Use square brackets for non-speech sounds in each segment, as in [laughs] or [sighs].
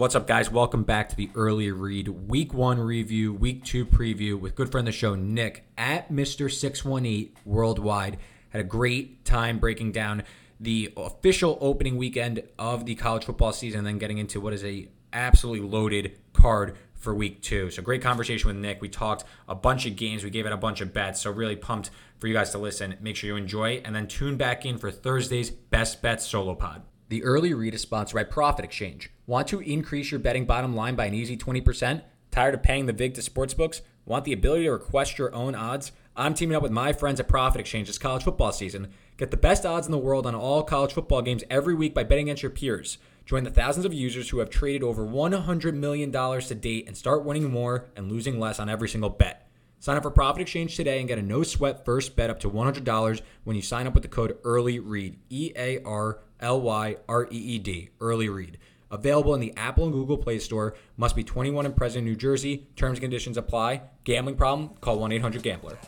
What's up, guys? Welcome back to the Early Reed week one review, week two preview with good friend of the show, Nick at Mr618 Worldwide. Had a great time breaking down the official opening weekend of the college football season, and then getting into what is a absolutely loaded card for week two. So great conversation with Nick. We talked a bunch of games. We gave it a bunch of bets. So really pumped for you guys to listen. Make sure you enjoy and then tune back in for Thursday's Best Bets Solo Pod. The Early Reed is sponsored by Prophet Exchange. Want to increase your betting bottom line by an easy 20%? Tired of paying the VIG to sportsbooks? Want the ability to request your own odds? I'm teaming up with my friends at Prophet Exchange this college football season. Get the best odds in the world on all college football games every week by betting against your peers. Join the thousands of users who have traded over $100 million to date and start winning more and losing less on every single bet. Sign up for Prophet Exchange today and get a no sweat first bet up to $100 when you sign up with the code EARLYREED. E A R L Y R E E D. Early Reed. Available in the Apple and Google Play Store. Must be 21 and present in New Jersey. Terms and conditions apply. Gambling problem? Call 1 800 Gambler.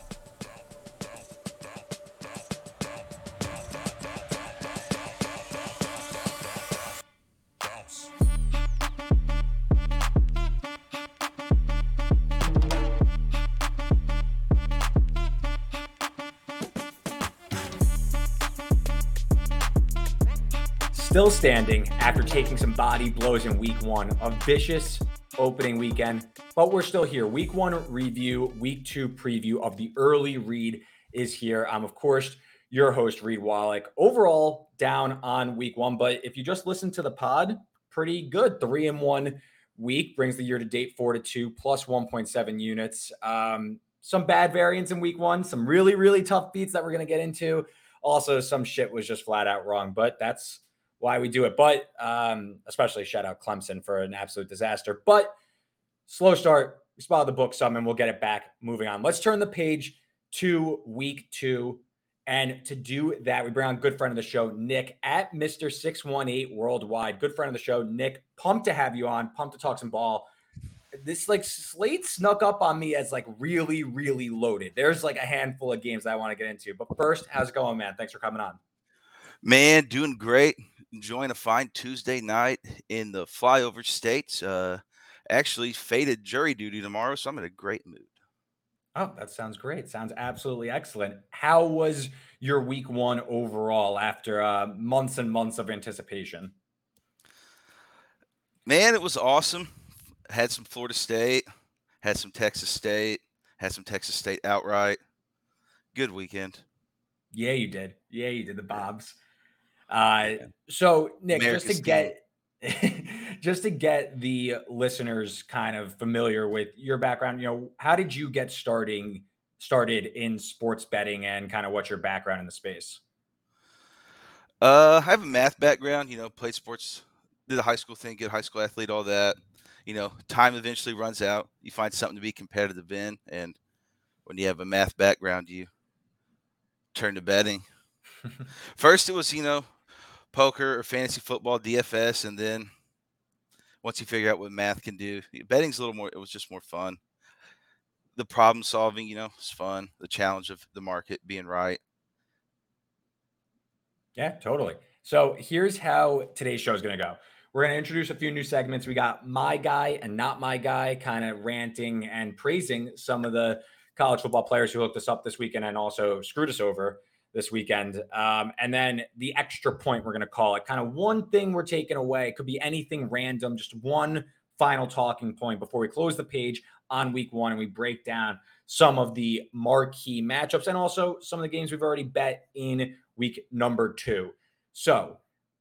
Still standing after taking some body blows in week one. A vicious opening weekend, but we're still here. Week one review, week two preview of the Early Reed is here. I'm, of course, your host, Reed Wallach. Overall, down on week one, but if you just listen to the pod, pretty good. Three and one week brings the year to date four to two plus 1.7 units. Um, some bad variants in week one, some really, really tough beats that we're going to get into. Also, some shit was just flat out wrong, but that's why we do it. But um, especially shout out Clemson for an absolute disaster. But slow start. We spotted the book some and we'll get it back moving on. Let's turn the page to week two. And to do that, we bring on good friend of the show, Nick at Mr. 618 Worldwide. Good friend of the show, Nick. Pumped to have you on, pumped to talk some ball. This like slate snuck up on me as like really, really loaded. There's like a handful of games I want to get into. But first, how's it going, man? Thanks for coming on. Man, doing great enjoying a fine Tuesday night in the flyover states. Uh, actually, faded jury duty tomorrow, so I'm in a great mood. Oh, that sounds great. Sounds absolutely excellent. How was your week one overall after uh, months and months of anticipation? Man, it was awesome. Had some Florida State, had some Texas State, had some Texas State outright. Good weekend. Yeah, you did. Yeah, you did the Bobs. Uh, so Nick, America's just to get [laughs] just to get the listeners kind of familiar with your background, you know, how did you get starting started in sports betting and kind of what's your background in the space? Uh, I have a math background, you know, played sports, did a high school thing, good high school athlete, all that. You know, time eventually runs out. You find something to be competitive in, and when you have a math background, you turn to betting. [laughs] First, it was you know poker or fantasy football, DFS, and then once you figure out what math can do, betting's a little more. It was just more fun. The problem solving, you know, it's fun. The challenge of the market being right. Yeah, totally. So here's how today's show is going to go. We're going to introduce a few new segments. We got my guy and not my guy, kind of ranting and praising some of the college football players who hooked us up this weekend and also screwed us over this weekend. Um, and then the extra point, we're going to call it kind of one thing we're taking away. It could be anything random, just one final talking point before we close the page on week one and we break down some of the marquee matchups and also some of the games we've already bet in week number two. So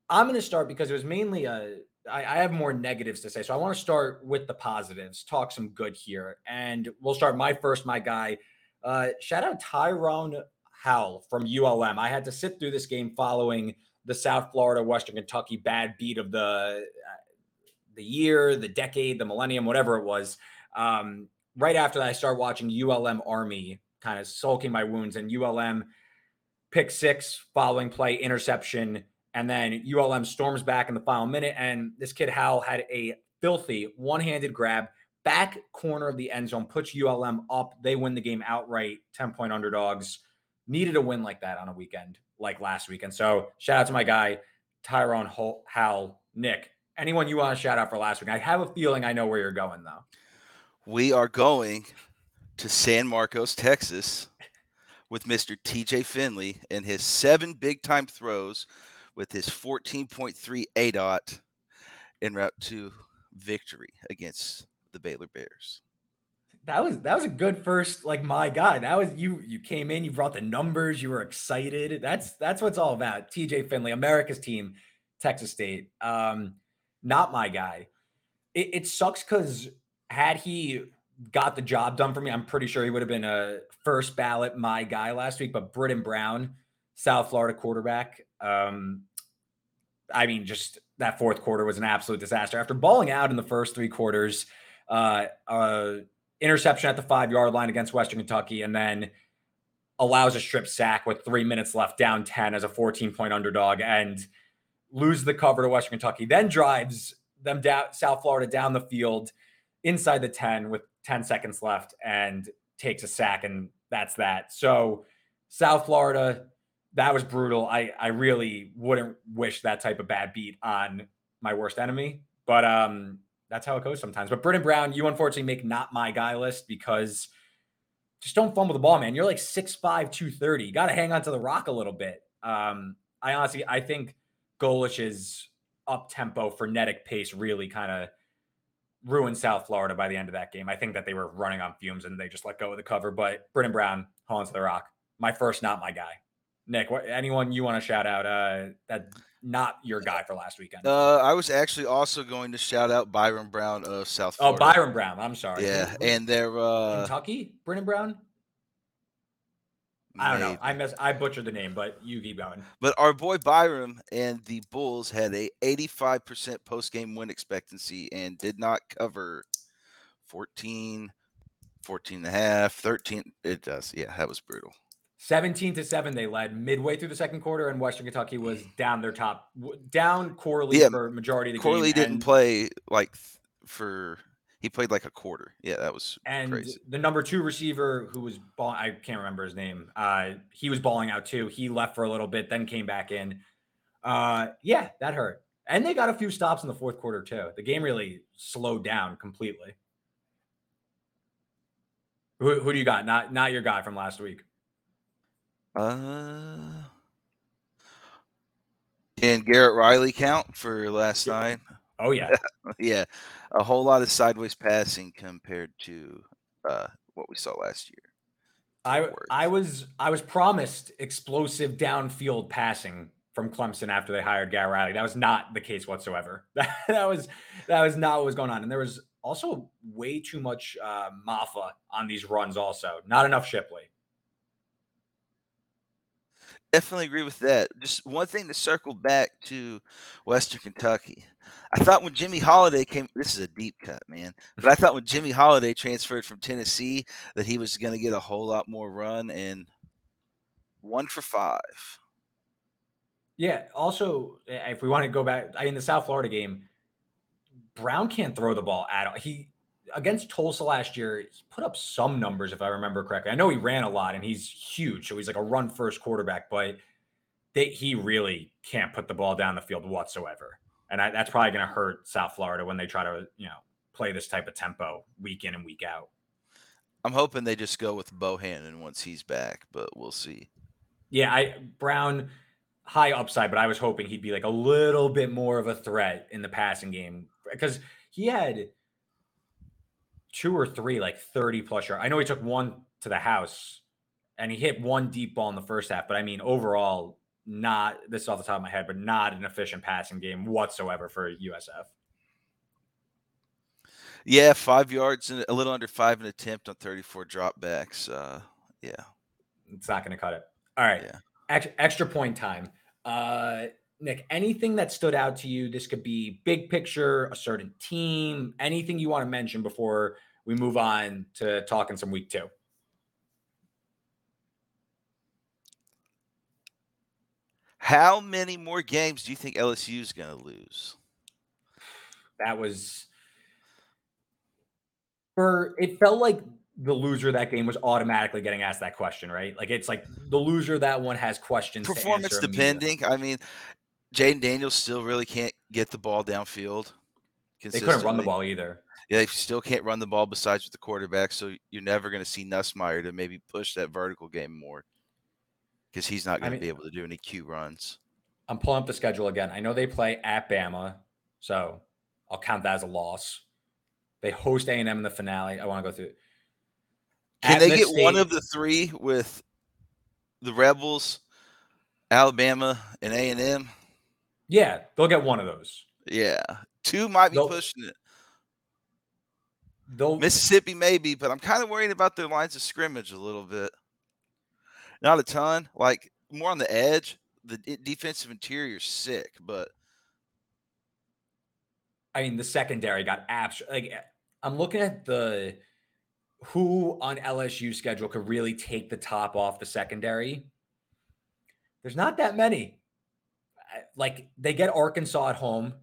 I'm going to start because it was mainly a. I, I have more negatives to say. So I want to start with the positives, talk some good here. And we'll start my first, my guy. Uh, shout out Tyrone Howell from ULM. I had to sit through this game following the South Florida Western Kentucky bad beat of the uh, the year, the decade, the millennium, whatever it was. Um, right after that, I started watching ULM Army, kind of sulking my wounds, and ULM pick six following play interception, and then ULM storms back in the final minute, and this kid Howell had a filthy one-handed grab back corner of the end zone, puts ULM up. They win the game outright, ten point underdogs needed a win like that on a weekend like last weekend. So shout out to my guy, Tyrone Howell. Nick, anyone you want to shout out for last week? I have a feeling I know where you're going though. We are going to San Marcos, Texas, with Mr. TJ Finley and his seven big time throws with his 14.3 ADOT en route to victory against the Baylor Bears. That was that was a good first like my god that was you you came in you brought the numbers you were excited. That's that's what's all about. TJ Finley America's team Texas State. Um not my guy. It, it sucks because had he got the job done for me I'm pretty sure he would have been a first ballot my guy last week but Brittain Brown South Florida quarterback um I mean just that fourth quarter was an absolute disaster. After balling out in the first three quarters uh, uh interception at the five yard line against Western Kentucky, and then allows a strip sack with three minutes left, down 10 as a 14 point underdog, and loses the cover to Western Kentucky. Then drives them down South Florida down the field inside the 10 with 10 seconds left and takes a sack, and that's that. So, South Florida, that was brutal. I, I really wouldn't wish that type of bad beat on my worst enemy. But um, that's how it goes sometimes. But Brittain Brown, you unfortunately make not my guy list because just don't fumble the ball, man. You're like 6'5, 230. You got to hang on to the rock a little bit. Um, I honestly, I think Golesh's up tempo, frenetic pace really kind of ruined South Florida by the end of that game. I think that they were running on fumes and they just let go of the cover. But Brittain Brown, hold on to the rock. My first, not my guy. Nick, what, anyone you want to shout out uh, that not your guy for last weekend? Uh, I was actually also going to shout out Byron Brown of South oh, Florida. Oh, Byron Brown. I'm sorry. Yeah, and they're uh, Kentucky, Brittain Brown. I don't know. I mess. I butchered the name, but you keep going. But our boy Byron and the Bulls had a 85% post game win expectancy and did not cover 14, 14 and a half, 13. It does. Yeah, that was brutal. 17 to 7 they led midway through the second quarter and western kentucky was down their top down corley yeah, for majority of the game. corley game didn't and, play like for he played like a quarter. Yeah that was and crazy. the number two receiver who was ball i can't remember his name uh he was balling out too. He left for a little bit then came back in. Uh yeah that hurt. And they got a few stops in the fourth quarter too. The game really slowed down completely. Who, who do you got? Not not your guy from last week uh, can Garrett Riley count for last yeah. night? Oh yeah, [laughs] yeah, a whole lot of sideways passing compared to uh, what we saw last year. I I was I was promised explosive downfield passing from Clemson after they hired Garrett Riley. That was not the case whatsoever. [laughs] That, that was that was not what was going on, and there was also way too much uh, Mafah on these runs. Also, not enough Shipley. Definitely agree with that. Just one thing to circle back to Western Kentucky. I thought when Jimmy Holiday came, this is a deep cut, man. But I [laughs] thought when Jimmy Holiday transferred from Tennessee that he was going to get a whole lot more run and one for five. Yeah. Also, eh, if we want to go back in the South Florida game, Brown can't throw the ball at all. He against Tulsa last year, he put up some numbers, if I remember correctly. I know he ran a lot and he's huge. So he's like a run first quarterback, but they, he really can't put the ball down the field whatsoever. And I, that's probably going to hurt South Florida when they try to, you know, play this type of tempo week in and week out. I'm hoping they just go with Bohanon once he's back, but we'll see. Yeah, I Brown high upside, but I was hoping he'd be like a little bit more of a threat in the passing game because he had – two or three like 30 plus yard. I know he took one to the house and he hit one deep ball in the first half, but I mean, overall, not this is off the top of my head, but not an efficient passing game whatsoever for USF. Yeah, five yards and a little under five an attempt on 34 dropbacks. Uh, yeah, it's not going to cut it. All right, yeah. Extra, extra point time. Uh, Nick, anything that stood out to you? This could be big picture, a certain team, anything you want to mention before we move on to talking some week two. How many more games do you think LSU is going to lose? That was for it felt like the loser of that game was automatically getting asked that question, right? Like it's like the loser that one has questions. Performance depending. I mean, Jayden Daniels still really can't get the ball downfield. They couldn't run the ball either. Yeah, they still can't run the ball besides with the quarterback. So you're never going to see Nussmeier to maybe push that vertical game more because he's not going to be able to do any Q runs. I'm pulling up the schedule again. I know they play at Bama, so I'll count that as a loss. They host A&M in the finale. I want to go through. Can at they get State, one of the three with the Rebels, Alabama, and A&M? Yeah, they'll get one of those. Yeah, two might be they'll, pushing it. They'll, Mississippi maybe, but I'm kind of worried about their lines of scrimmage a little bit. Not a ton, like more on the edge. The defensive interior sick, but I mean the secondary got abs. Like eh, I'm looking at the who on LSU schedule could really take the top off the secondary. There's not that many. Like they get Arkansas at home.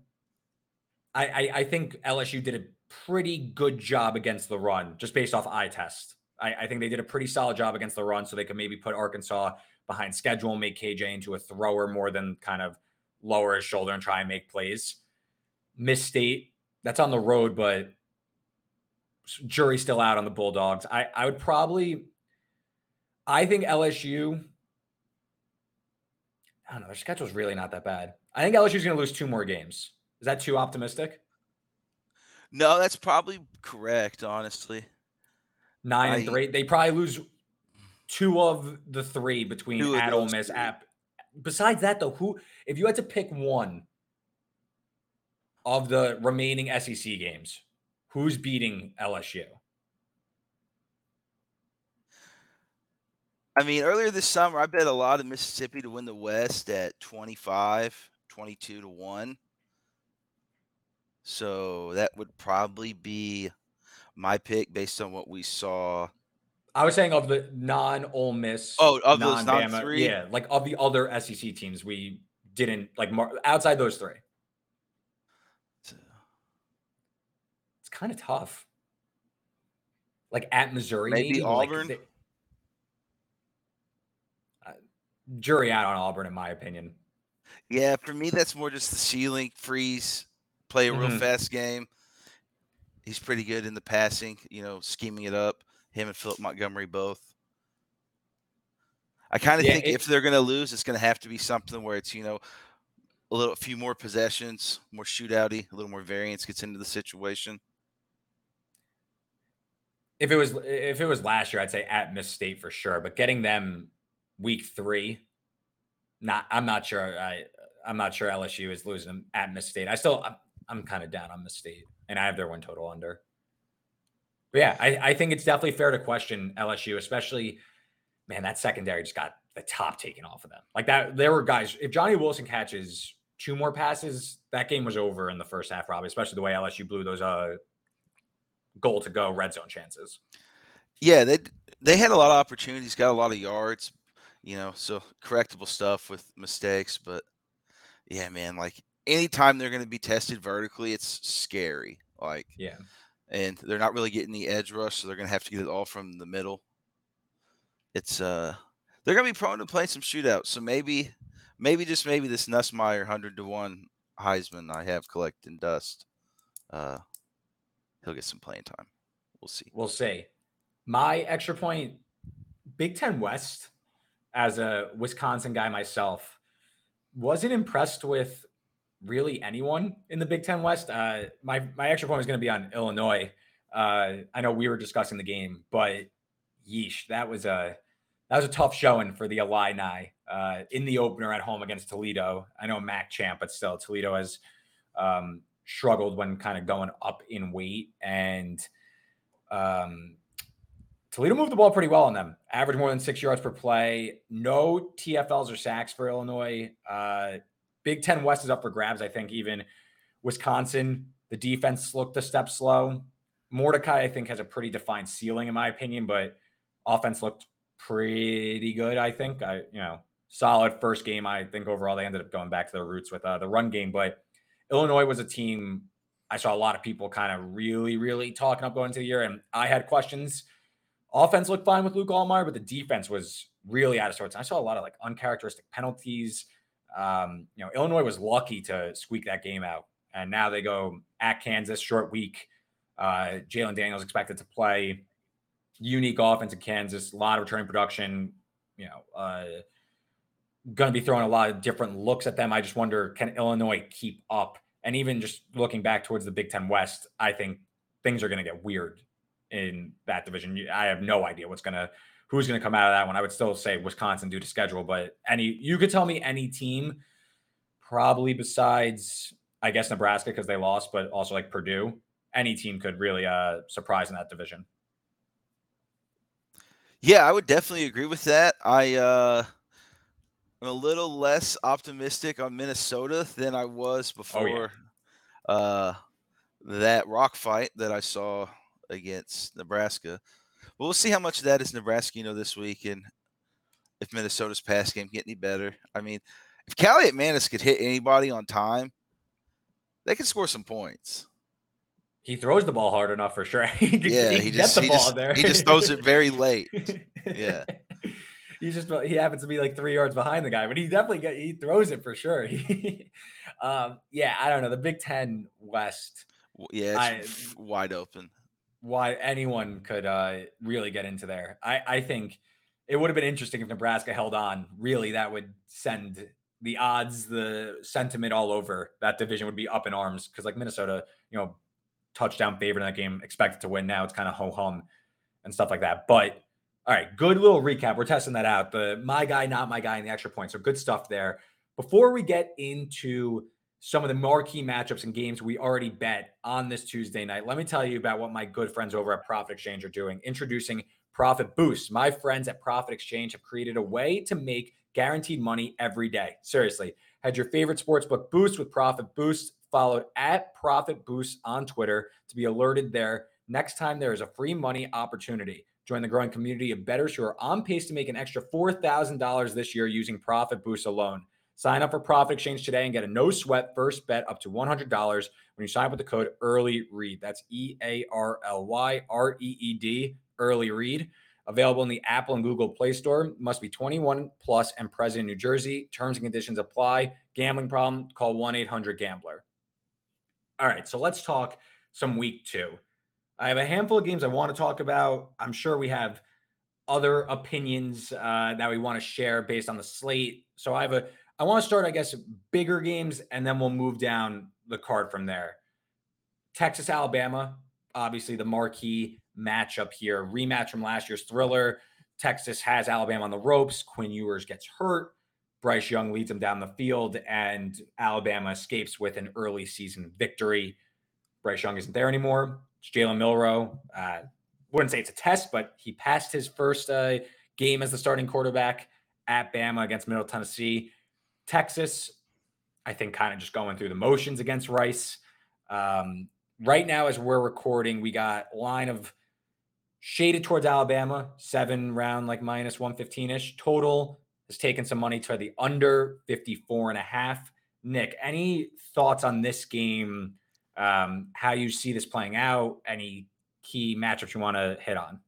I, I, I think LSU did a pretty good job against the run, just based off eye test. I, I, think they did a pretty solid job against the run, so they could maybe put Arkansas behind schedule make KJ into a thrower more than kind of lower his shoulder and try and make plays. Miss State, that's on the road, but jury still out on the Bulldogs. I, I would probably, I think LSU, I don't know, their schedule's really not that bad. I think LSU's going to lose two more games. Is that too optimistic? No, that's probably correct, honestly. Nine I, and three. They probably lose two of the three between at Ole Miss. App. Besides that, though, who if you had to pick one of the remaining SEC games, who's beating LSU? I mean, earlier this summer, I bet a lot of Mississippi to win the West at 25, 22 to 1. So that would probably be my pick based on what we saw. I was saying of the non Ole Miss. Oh, of those non three, yeah, like of the other SEC teams, we didn't like mar- outside those three. It's uh, kind of tough. Like at Missouri, maybe, maybe Auburn. Like they, uh, jury out on Auburn, in my opinion. Yeah, for me, that's more just the ceiling freeze play a real mm-hmm. fast game. He's pretty good in the passing, you know, scheming it up. Him and Philip Montgomery both. I kind of yeah, think it, if they're going to lose, it's going to have to be something where it's you know a little, a few more possessions, more shootouty, a little more variance gets into the situation. If it was if it was last year, I'd say at Miss State for sure. But getting them week three, not I'm not sure. I I'm not sure LSU is losing at Miss State. I still I'm kind of down on the state, and I have their win total under. But yeah, I, I think it's definitely fair to question LSU, especially man, that secondary just got the top taken off of them. Like that, there were guys. If Johnny Wilson catches two more passes, that game was over in the first half, probably. Especially the way LSU blew those uh goal to go red zone chances. Yeah, they they had a lot of opportunities, got a lot of yards, you know, so correctable stuff with mistakes, but yeah, man, like anytime they're going to be tested vertically, it's scary. Like, yeah. And they're not really getting the edge rush, so they're going to have to get it all from the middle. It's, uh, they're going to be prone to playing some shootouts. So maybe, maybe just maybe this Nussmeier 100 to 1 Heisman I have collecting dust, uh, he'll get some playing time. We'll see. We'll see. My extra point Big Ten West, as a Wisconsin guy myself, wasn't impressed with really anyone in the Big Ten West. Uh, my my extra point was going to be on Illinois. Uh, I know we were discussing the game, but yeesh, that was a that was a tough showing for the Illini uh, in the opener at home against Toledo. I know MAC champ, but still Toledo has um, struggled when kind of going up in weight, and um, Toledo moved the ball pretty well on them. Average more than six yards per play. No TFLs or sacks for Illinois. Uh, Big Ten West is up for grabs. I think even Wisconsin, the defense looked a step slow. Mordecai, I think, has a pretty defined ceiling, in my opinion, but offense looked pretty good. I think I, you know, solid first game. I think overall they ended up going back to their roots with uh, the run game, but Illinois was a team I saw a lot of people kind of really, really talking up going into the year, and I had questions. Offense looked fine with Luke Altmyer, but the defense was really out of sorts. I saw a lot of like uncharacteristic penalties. Um, you know, Illinois was lucky to squeak that game out, and now they go at Kansas, short week. Uh, Jalon Daniels expected to play. Unique offense in Kansas, a lot of returning production. You know, uh, going to be throwing a lot of different looks at them. I just wonder, can Illinois keep up? And even just looking back towards the Big Ten West, I think things are going to get weird in that division. I have no idea what's to who's to come out of that one. I would still say Wisconsin due to schedule, but any you could tell me any team, probably besides I guess Nebraska because they lost, but also like Purdue, any team could really uh surprise in that division. Yeah, I would definitely agree with that. I uh I'm a little less optimistic on Minnesota than I was before oh, yeah. uh that rock fight that I saw against Nebraska. But we'll see how much of that is Nebraska, you know, this week and if Minnesota's pass game get any better. I mean, if Kaliakmanis could hit anybody on time, they could score some points. He throws the ball hard enough for sure. [laughs] he yeah, he, he just, the he ball just, there. he just throws it very late. [laughs] Yeah. He just he happens to be like three yards behind the guy, but he definitely get, he throws it for sure. [laughs] um, yeah, I don't know the Big Ten West. Yeah, I, wide open. Why anyone could uh, really get into there? I I think it would have been interesting if Nebraska held on. Really, that would send the odds, the sentiment all over that division would be up in arms because like Minnesota, you know, touchdown favorite in that game, expected to win. Now it's kind of ho hum and stuff like that. But all right, good little recap. We're testing that out. The my guy, not my guy, and the extra point. So good stuff there. Before we get into some of the marquee matchups and games we already bet on this Tuesday night, let me tell you about what my good friends over at Prophet Exchange are doing. Introducing Profit Boost. My friends at Prophet Exchange have created a way to make guaranteed money every day. Seriously, had your favorite sportsbook boost with Profit Boost. Followed at Profit Boost on Twitter to be alerted there next time there is a free money opportunity. Join the growing community of bettors who are on pace to make an extra $4,000 this year using Profit Boost alone. Sign up for Prophet Exchange today and get a no sweat first bet up to $100 when you sign up with the code Early Reed. That's E A R L Y R E E D, Early Reed. Available in the Apple and Google Play Store. Must be 21 plus and present in New Jersey. Terms and conditions apply. Gambling problem? Call 1 800 Gambler. All right, so let's talk some week two. I have a handful of games I want to talk about. I'm sure we have other opinions uh, that we want to share based on the slate. So I have a, I want to start, I guess, bigger games, and then we'll move down the card from there. Texas, Alabama, obviously the marquee matchup here, rematch from last year's thriller. Texas has Alabama on the ropes. Quinn Ewers gets hurt. Bryce Young leads them down the field, and Alabama escapes with an early season victory. Bryce Young isn't there anymore. It's Jalen Milroe. Uh, wouldn't say it's a test, but he passed his first uh, game as the starting quarterback at Bama against Middle Tennessee. Texas, I think, kind of just going through the motions against Rice. Um, right now, as we're recording, we got line of shaded towards Alabama, seven round like minus 115 ish. Total has taken some money to the under 54 and a half. Nick, any thoughts on this game? Um, how you see this playing out? Any key matchups you want to hit on?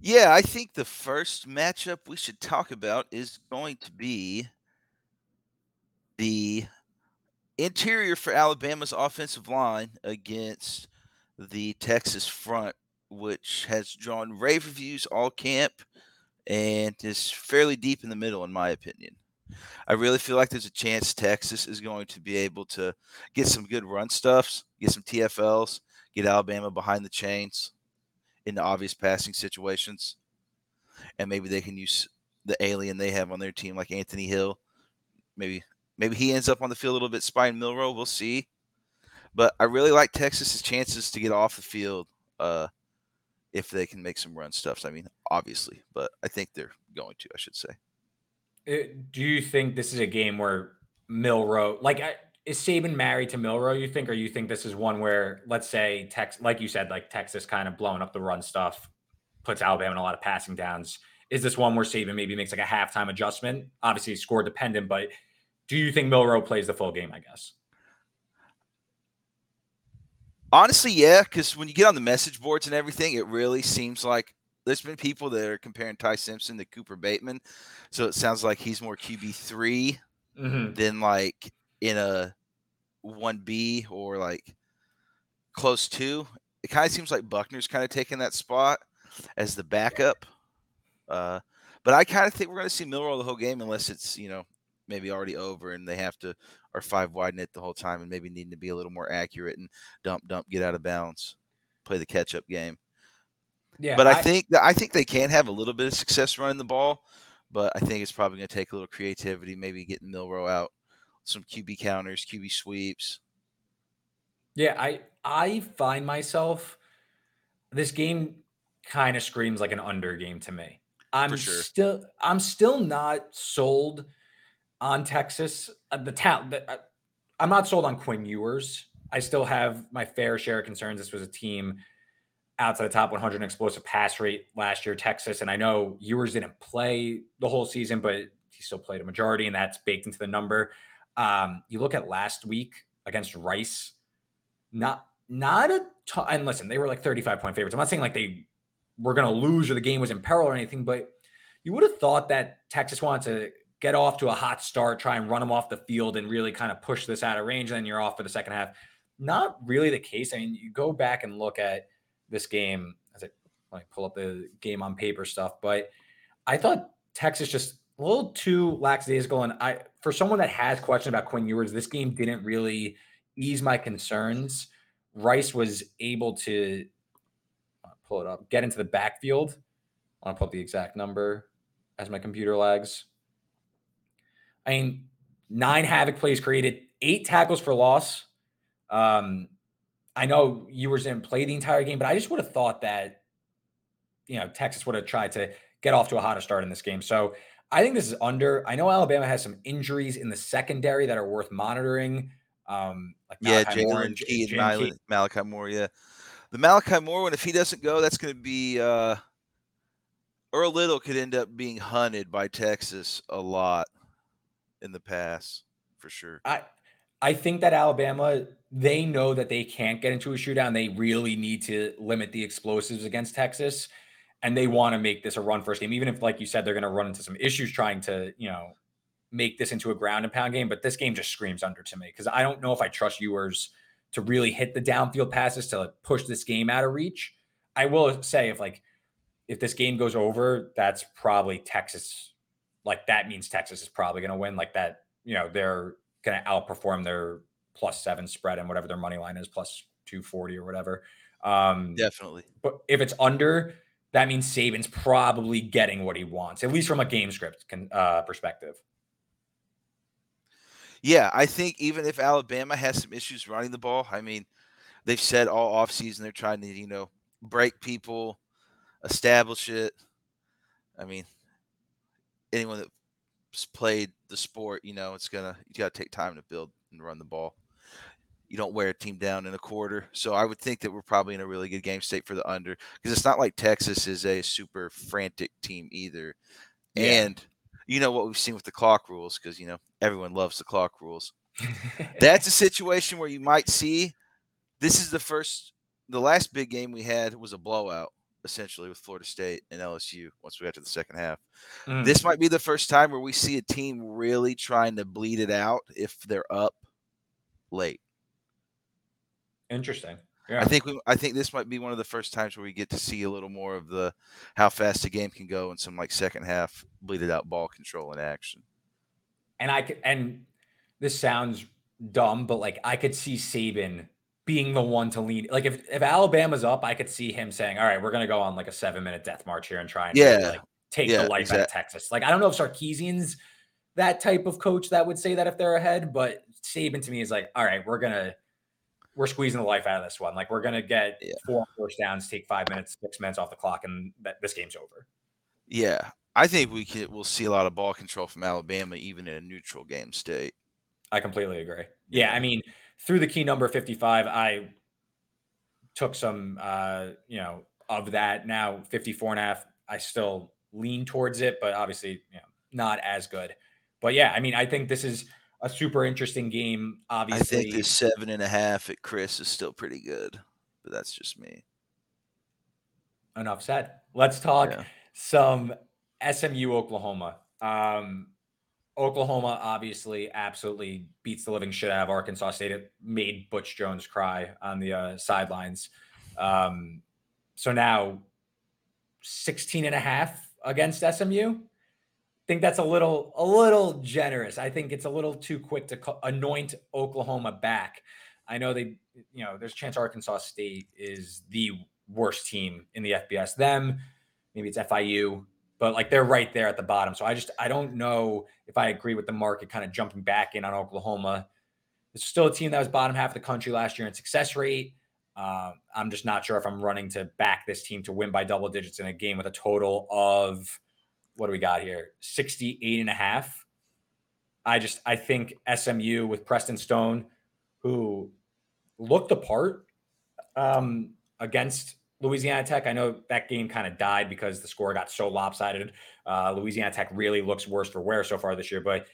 Yeah, I think the first matchup we should talk about is going to be the interior for Alabama's offensive line against the Texas front, which has drawn rave reviews all camp and is fairly deep in the middle, in my opinion. I really feel like there's a chance Texas is going to be able to get some good run stuffs, get some TFLs, get Alabama behind the chains in the obvious passing situations. And maybe they can use the alien they have on their team, like Anthony Hill. Maybe maybe he ends up on the field a little bit spine Milroe, We'll see. But I really like Texas's chances to get off the field uh, if they can make some run stuffs. I mean, obviously, but I think they're going to. I should say. Uh, do you think this is a game where Milroe, like, is Saban married to Milroe? You think, or you think this is one where, let's say, Tex, like you said, like Texas kind of blowing up the run stuff, puts Alabama in a lot of passing downs. Is this one where Saban maybe makes like a halftime adjustment? Obviously, score dependent, but do you think Milroe plays the full game? I guess. Honestly, yeah, because when you get on the message boards and everything, it really seems like there's been people that are comparing Ty Simpson to Cooper Bateman, so it sounds like he's more QB 3 Mhm. than like in a one B or like close to. It kind of seems like Buchner's kind of taking that spot as the backup. Uh, but I kind of think we're going to see Milroe the whole game unless it's you know maybe already over and they have to or five widen it the whole time and maybe needing to be a little more accurate and dump dump get out of bounds, play the catch up game. Yeah, But I, think that I think they can have a little bit of success running the ball, but I think it's probably going to take a little creativity, maybe getting Milroe out, some QB counters, QB sweeps. Yeah, I I find myself this game kind of screams like an under game to me. I'm sure. still I'm still not sold on Texas. Uh, the talent the, uh, I'm not sold on Quinn Ewers. I still have my fair share of concerns. This was a team outside the top 100 explosive pass rate last year, Texas, and I know Ewers didn't play the whole season, but he still played a majority, and that's baked into the number. Um, you look at last week against Rice, not not a ton. And listen, they were like 35 point favorites. I'm not saying like they were going to lose or the game was in peril or anything, but you would have thought that Texas wanted to get off to a hot start, try and run them off the field, and really kind of push this out of range. And then you're off for the second half. Not really the case. I mean, you go back and look at this game as I like pull up the game on paper stuff, but I thought Texas just a little too lackadaisical. And I, for someone that has questions about Quinn Ewers, this game didn't really ease my concerns. Rice was able to uh, pull it up, get into the backfield. I want to pull up the exact number as my computer lags. I mean, nine havoc plays created, eight tackles for loss. Um, I know Ewers didn't play the entire game, but I just would have thought that, you know, Texas would have tried to get off to a hotter start in this game. So I think this is under. I know Alabama has some injuries in the secondary that are worth monitoring. Um, like Yeah, Moore Jalen and Key and Malachi, Key. Malachi Moore. Yeah, the Malachi Moore one. If he doesn't go, that's going to be uh, Earl Little could end up being hunted by Texas a lot in the pass for sure. I I think that Alabama they know that they can't get into a shootout. And they really need to limit the explosives against Texas, and they want to make this a run first game. Even if, like you said, they're going to run into some issues trying to you know make this into a ground and pound game. But this game just screams under to me because I don't know if I trust Ewers to really hit the downfield passes to like, push this game out of reach. I will say if like if this game goes over, that's probably Texas. Like that means Texas is probably going to win. Like that, you know, they're going to outperform their plus seven spread and whatever their money line is, plus two forty or whatever. Um, Definitely. But if it's under, that means Saban's probably getting what he wants, at least from a game script con- uh, perspective. Yeah, I think even if Alabama has some issues running the ball, I mean, they've said all offseason they're trying to, you know, break people, establish it. I mean, anyone that's played the sport, you know, it's gonna you gotta take time to build and run the ball. You don't wear a team down in a quarter. So I would think that we're probably in a really good game state for the under because it's not like Texas is a super frantic team either. Yeah. And you know what we've seen with the clock rules because you know everyone loves the clock rules. [laughs] That's a situation where you might see this is the first the last big game we had was a blowout essentially with Florida State and LSU once we got to the second half. Mm. This might be the first time where we see a team really trying to bleed it out if they're up late. Interesting. Yeah. I think we I think this might be one of the first times where we get to see a little more of the how fast the game can go and some like second half bleeded out ball control in action. and I could, and this sounds dumb, but like I could see Saban being the one to lead. Like if if Alabama's up, I could see him saying, "All right, we're gonna go on like a seven minute death march here and try and Yeah. like take Yeah, the life out of Texas." Like I don't know if Sarkisian's that type of coach that would say that if they're ahead, but Saban to me is like, "All right, we're gonna." We're squeezing the life out of this one. Like we're gonna get Yeah. four first downs, take five minutes, six minutes off the clock, and that this game's over. Yeah. I think we can we'll see a lot of ball control from Alabama even in a neutral game state. I completely agree. Yeah, I mean, through the key number 55, I took some uh, you know, of that. Now 54 and a half, I still lean towards it, but obviously, you know, not as good. But yeah, I mean, I think this is a super interesting game. Obviously, I think this seven and a half at Circa is still pretty good, but that's just me. enough said. Let's talk yeah. some SMU Oklahoma. Um, Oklahoma obviously absolutely beats the living shit out of Arkansas State. It made Butch Jones cry on the uh, sidelines. Um, so now 16 and a half against SMU. Think that's a little a little generous. I think it's a little too quick to co- anoint Oklahoma back. I know they, you know, there's a chance Arkansas State is the worst team in the FBS. Them, maybe it's FIU, but like they're right there at the bottom. So I just I don't know if I agree with the market kind of jumping back in on Oklahoma. It's still a team that was bottom half of the country last year in success rate. Uh, I'm just not sure if I'm running to back this team to win by double digits in a game with a total of what do we got here? 68 and a half. I just I think SMU with Preston Stone, who looked the part um, against Louisiana Tech, I know that game kind of died because the score got so lopsided. Uh, Louisiana Tech really looks worse for wear so far this year. But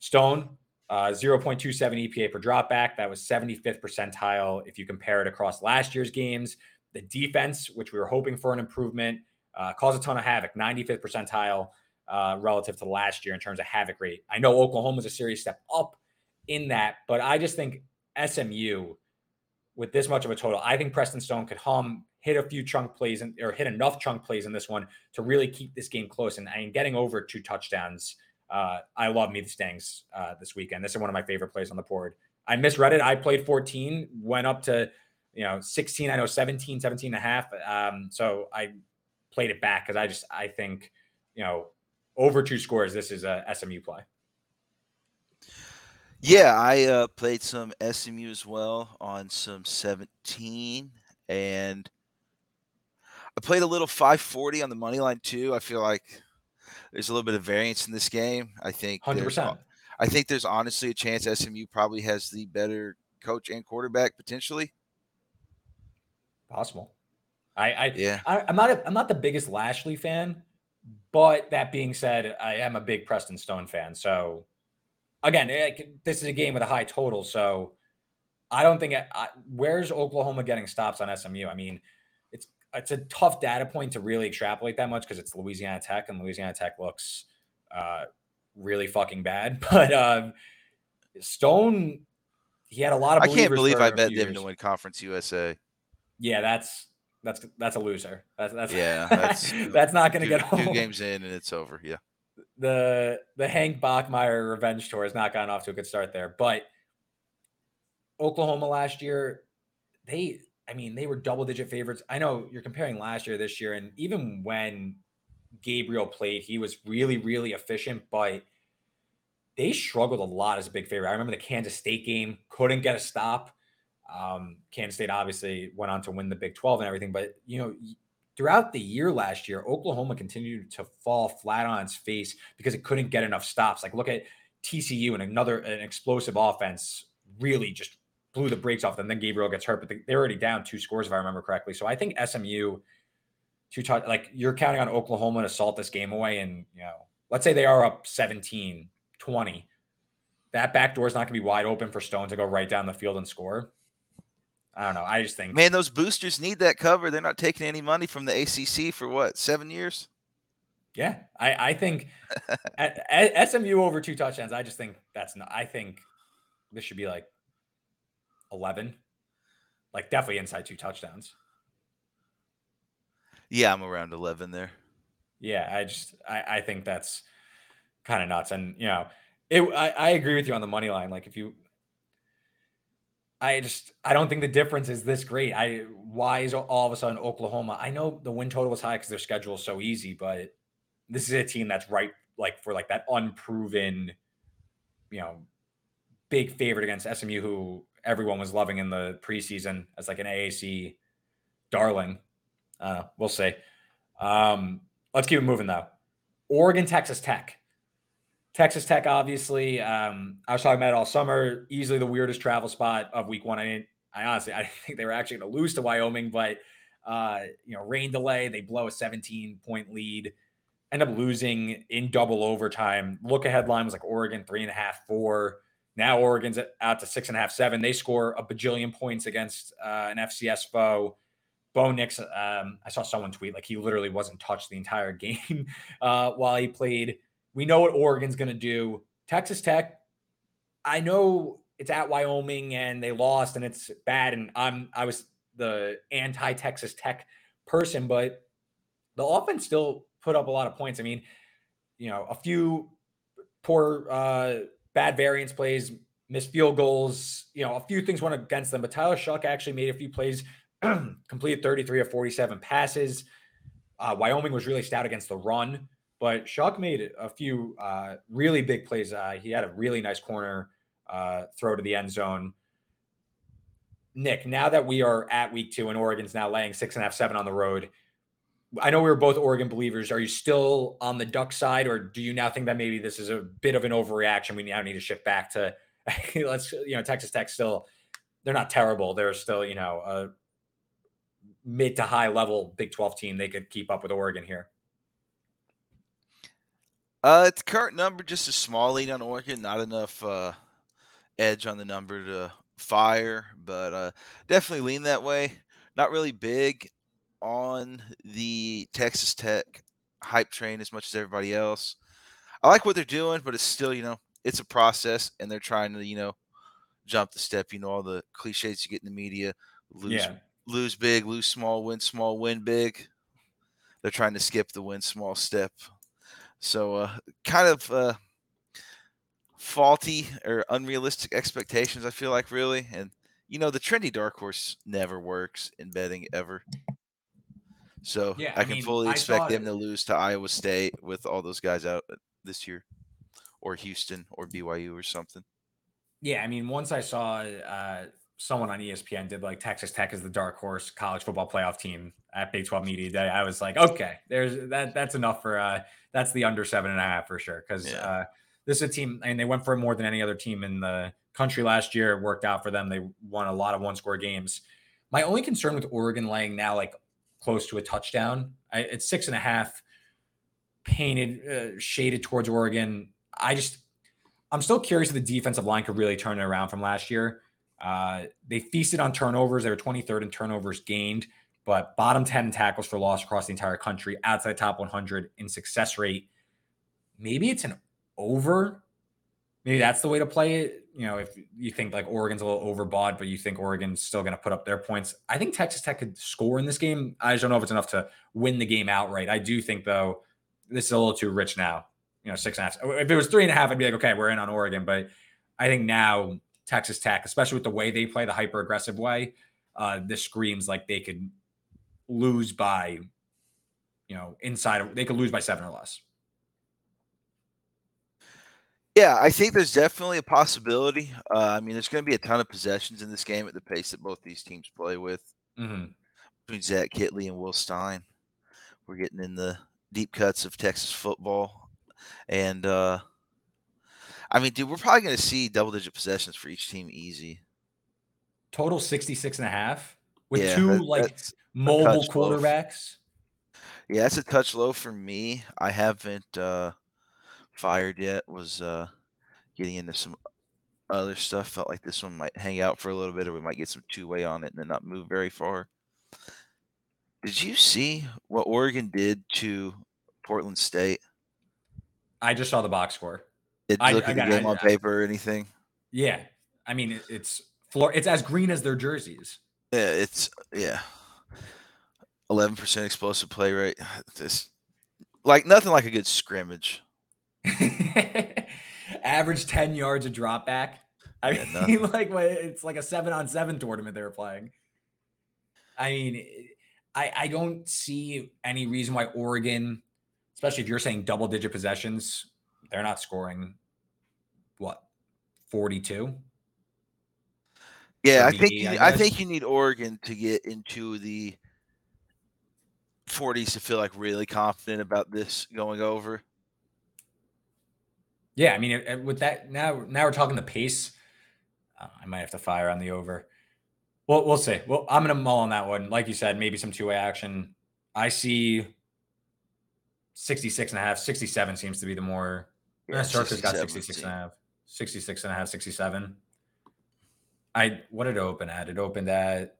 Stone, uh, 0.27 EPA per dropback. That was 75th percentile if you compare it across last year's games. The defense, which we were hoping for an improvement, uh, caused a ton of havoc, 95th percentile uh, relative to last year in terms of havoc rate. I know Oklahoma Oklahoma's a serious step up in that, but I just think SMU with this much of a total, I think Preston Stone could hum, hit a few chunk plays and or hit enough chunk plays in this one to really keep this game close. And, and getting over two touchdowns, uh, I love me the Stangs uh, this weekend. This is one of my favorite plays on the board. I misread it. I played 14, went up to you know 16. I know 17, 17 and a half. Um, so I played it back because I just I think you know over two scores. This is a SMU play. Yeah, I uh, played some SMU as well on some 17, and I played a little 540 on the money line too. I feel like there's a little bit of variance in this game. I think 100%. I think there's honestly a chance SMU probably has the better coach and quarterback potentially. Possible. I, I yeah. I, am not a, I'm not the biggest Lashlee fan, but that being said, I am a big Preston Stone fan. So again, it, eh, this is a game with a high total, so I don't think. I, where's Oklahoma getting stops on SMU? I mean, it's it's a tough data point to really extrapolate that much because it's Louisiana Tech, and Louisiana Tech looks uh, really fucking bad. [laughs] But um, Stone, he had a lot of. I can't believe I bet them to win Conference USA. Yeah, that's that's that's a loser. That's that's yeah. [laughs] That's that's not going to get home. two games in and it's over. Yeah the the Hank Bachmeier revenge tour has not gotten off to a good start there. But Oklahoma last year, they I mean, they were double digit favorites. I know you're comparing last year this year, and even when Gabriel played, he was really, really efficient, but they struggled a lot as a big favorite. I remember the Kansas State game, couldn't get a stop. Um, Kansas State obviously went on to win the Big 12 and everything, but you know, throughout the year last year, Oklahoma continued to fall flat on its face because it couldn't get enough stops. Like look at TCU and another an explosive offense really just blew the brakes off them. Then Gabriel gets hurt, but they're already down two scores if I remember correctly. So I think SMU two touch like you're counting on Oklahoma to salt this game away and you know let's say they are up 17 20 that back door is not going to be wide open for Stone to go right down the field and score. I don't know. I just think, man, those boosters need that cover. They're not taking any money from the ACC for what seven years. Yeah, I I think [laughs] at, at SMU over two touchdowns. I just think that's not. I think this should be like eleven, like definitely inside two touchdowns. Yeah, I'm around eleven there. Yeah, I just I I think that's kind of nuts, and you know, it. I, I agree with you on the money line. Like if you I just I don't think the difference is this great. I why is all of a sudden Oklahoma? I know the win total was high because their schedule is so easy, but this is a team that's right like for like that unproven, you know, big favorite against SMU, who everyone was loving in the preseason as like an AAC darling. Uh, we'll see. Um, let's keep it moving though. Oregon, Texas Tech. Texas Tech, obviously, um, I was talking about it all summer. Easily the weirdest travel spot of Week One. I didn't. I honestly, [laughs] I didn't think they were actually going to lose to Wyoming, but uh, you know, rain delay. They blow a 17 point lead, end up losing in double overtime. Look ahead line was like Oregon three and a half, four. Now Oregon's out to six and a half, seven. They score a bajillion points against uh, an FCS foe. Bo Nix, um, I saw someone tweet like he literally wasn't touched the entire [laughs] game uh, while he played. We know what Oregon's going to do. Texas Tech, I know it's at Wyoming and they lost and it's bad. And I'm I was the anti Texas Tech person, but the offense still put up a lot of points. I mean, you know, a few poor, uh, bad variance plays, missed field goals, you know, a few things went against them. But Tyler Shough actually made a few plays, [clears throat] completed 33 of 47 passes. Uh, Wyoming was really stout against the run, but Shough made a few uh, really big plays. Uh, he had a really nice corner uh, throw to the end zone. Nick, now that we are at week two and Oregon's now laying six and a half, seven on the road, I know we were both Oregon believers. Are you still on the duck side, or do you now think that maybe this is a bit of an overreaction? We now need to shift back to [laughs] let's you know Texas Tech still they're not terrible. They're still you know a mid to high level Big Twelve team. They could keep up with Oregon here. Uh, it's current number just a small lead on Oregon, not enough uh, edge on the number to fire, but uh, definitely lean that way. Not really big on the Texas Tech hype train as much as everybody else. I like what they're doing, but it's still, you know, it's a process and they're trying to, you know, jump the step, you know, all the cliches you get in the media, lose yeah. lose big, lose small, win small, win big. They're trying to skip the win small step. So uh kind of uh faulty or unrealistic expectations, I feel like really. And you know, the trendy dark horse never works in betting ever. So yeah, I, I can mean, fully expect them to lose to Iowa State with all those guys out uh, this year, or Houston, or BYU, or something. Yeah, I mean, once I saw uh, someone on ESPN did like Texas Tech as the dark horse college football playoff team at Big 12 Media Day, I was like, okay, there's that. That's enough for uh, that's the under seven and a half for sure. Because yeah. uh, this is a team, and they went for more than any other team in the country last year. It worked out for them. They won a lot of one score games. My only concern with Oregon laying now like close to a touchdown. I, it's six and a half, painted, uh, shaded towards Oregon. I just, I'm still curious if the defensive line could really turn it around from last year. Uh, they feasted on turnovers. They were 23rd in turnovers gained, but bottom 10 tackles for loss across the entire country, outside top 100 in success rate. Maybe it's an over. Maybe that's the way to play it you know, if you think like Oregon's a little overbought, but you think Oregon's still going to put up their points, I think Texas Tech could score in this game. I just don't know if it's enough to win the game outright. I do think though this is a little too rich now. You know, six and a half. If it was three and a half, I'd be like, okay, we're in on Oregon. But I think now Texas Tech, especially with the way they play, the hyper aggressive way, uh, this screams like they could lose by, you know, inside of they could lose by seven or less. Yeah, I think there's definitely a possibility. Uh, I mean, there's going to be a ton of possessions in this game at the pace that both these teams play with. Mm-hmm. Between Zach Kittley and Will Stein, we're getting in the deep cuts of Texas football, and uh, I mean, dude, we're probably going to see double-digit possessions for each team easy. Total 66 and a half with yeah, two that, like mobile quarterbacks. Yeah, that's a touch low for me. I haven't. Uh, fired yet. Was uh, getting into some other stuff. Felt like this one might hang out for a little bit, or we might get some two way on it and then not move very far. Did you see what Oregon did to Portland State? I just saw the box score. Did you look I, at I the game on paper or anything? Yeah, I mean it's floor. It's as green as their jerseys. Yeah, it's yeah. Eleven percent explosive play rate. [sighs] This like nothing like a good scrimmage. [laughs] Average 10 yards of drop back. I yeah, mean, [laughs] like it's like a seven on seven tournament they were playing. I mean, I, I don't see any reason why Oregon, especially if you're saying double digit possessions, they're not scoring what 42. Yeah, I think you, I, I, think you need Oregon to get into the 40s to feel like really confident about this going over. Yeah, I mean, with that now, now we're talking the pace. Uh, I might have to fire on the over. Well, we'll see. Well, I'm gonna mull on that one. Like you said, maybe some two way action. I see 66 and a half. 67 seems to be the more. Yeah, uh, Circa's got 66 and a half. 66 and a half, 67. I what did it open at? It opened at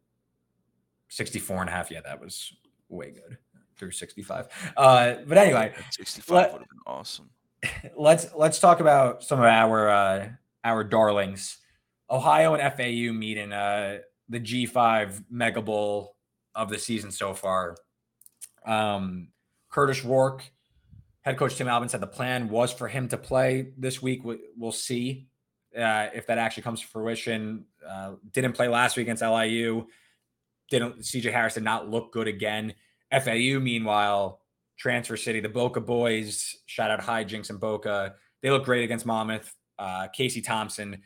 64 and a half. Yeah, that was way good through 65. Uh, but anyway, 65 let, would have been awesome. [laughs] Let's let's talk about some of our uh, our darlings. Ohio and FAU meet in uh, the G5 Mega Bowl of the season so far. Um, Kurtis Rourke, head coach Tim Albin said the plan was for him to play this week. We'll see uh, if that actually comes to fruition. Uh, didn't play last week against LIU. Didn't CJ Harris did not look good again. FAU, meanwhile, transfer city, the Boca boys, shout out Hijinks and Boca. They look great against Monmouth. Uh, Casey Thompson,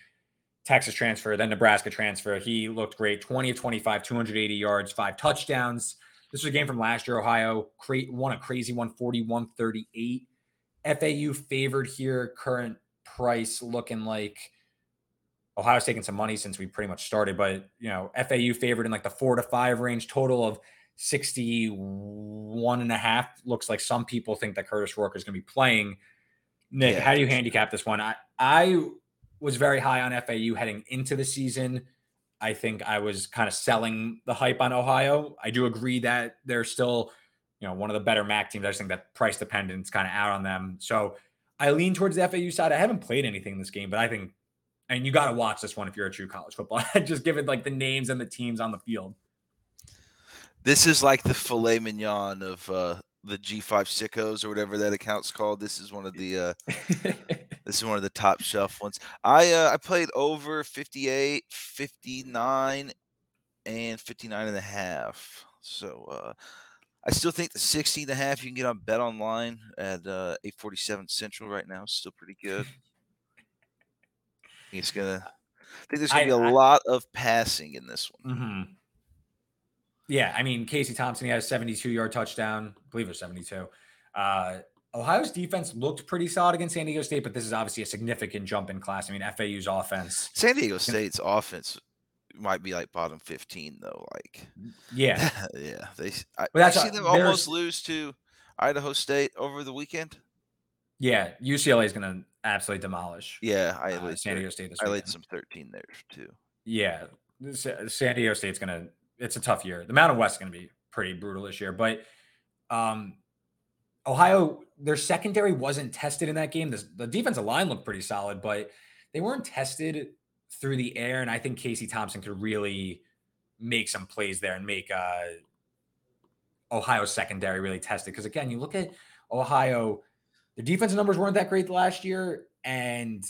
Texas transfer, then Nebraska transfer. He looked great 20 of 25, 280 yards, five touchdowns. This was a game from last year. Ohio won a crazy 141 38. FAU favored here, current price looking like Ohio's taken some money since we pretty much started, but you know, FAU favored in like the four to five range, total of 61 and a half. Looks like some people think that Kurtis Rourke is going to be playing. Nick, yeah. how do you handicap this one? I, I was very high on FAU heading into the season. I think I was kind of selling the hype on Ohio. I do agree that they're still, you know, one of the better MAC teams. I just think that price dependence kind of out on them. So I lean towards the FAU side. I haven't played anything in this game, but I think and you got to watch this one if you're a true college football. [laughs] Just give it like the names and the teams on the field. This is like the filet mignon of uh, the G5 sickos or whatever that account's called. This is one of the uh, [laughs] this is one of the top shelf ones. I uh, I played over 58, 59 and 59 and a half. So uh, I still think the 60 and a half you can get on bet online at uh, 847 central right now is still pretty good. [laughs] He's gonna. I think there's gonna I, be a I, lot of passing in this one. Mm-hmm. Yeah, I mean Casey Thompson he had a 72 yard touchdown. I believe it was 72. Uh, Ohio's defense looked pretty solid against San Diego State, but this is obviously a significant jump in class. I mean, FAU's offense. San Diego State's offense might be like bottom 15 though. Like, yeah, [laughs] yeah. They, I, but that's, I see them almost lose to Idaho State over the weekend. Yeah, UCLA is going to absolutely demolish. Yeah, I uh, San Diego State. This I laid some thirteen there too. Yeah, San Diego State's going to. It's a tough year. The Mountain West is going to be pretty brutal this year, but um, Ohio, their secondary wasn't tested in that game. The, the defensive line looked pretty solid, but they weren't tested through the air. And I think Casey Thompson could really make some plays there and make uh, Ohio secondary really tested. Because again, you look at Ohio the defensive numbers weren't that great last year, and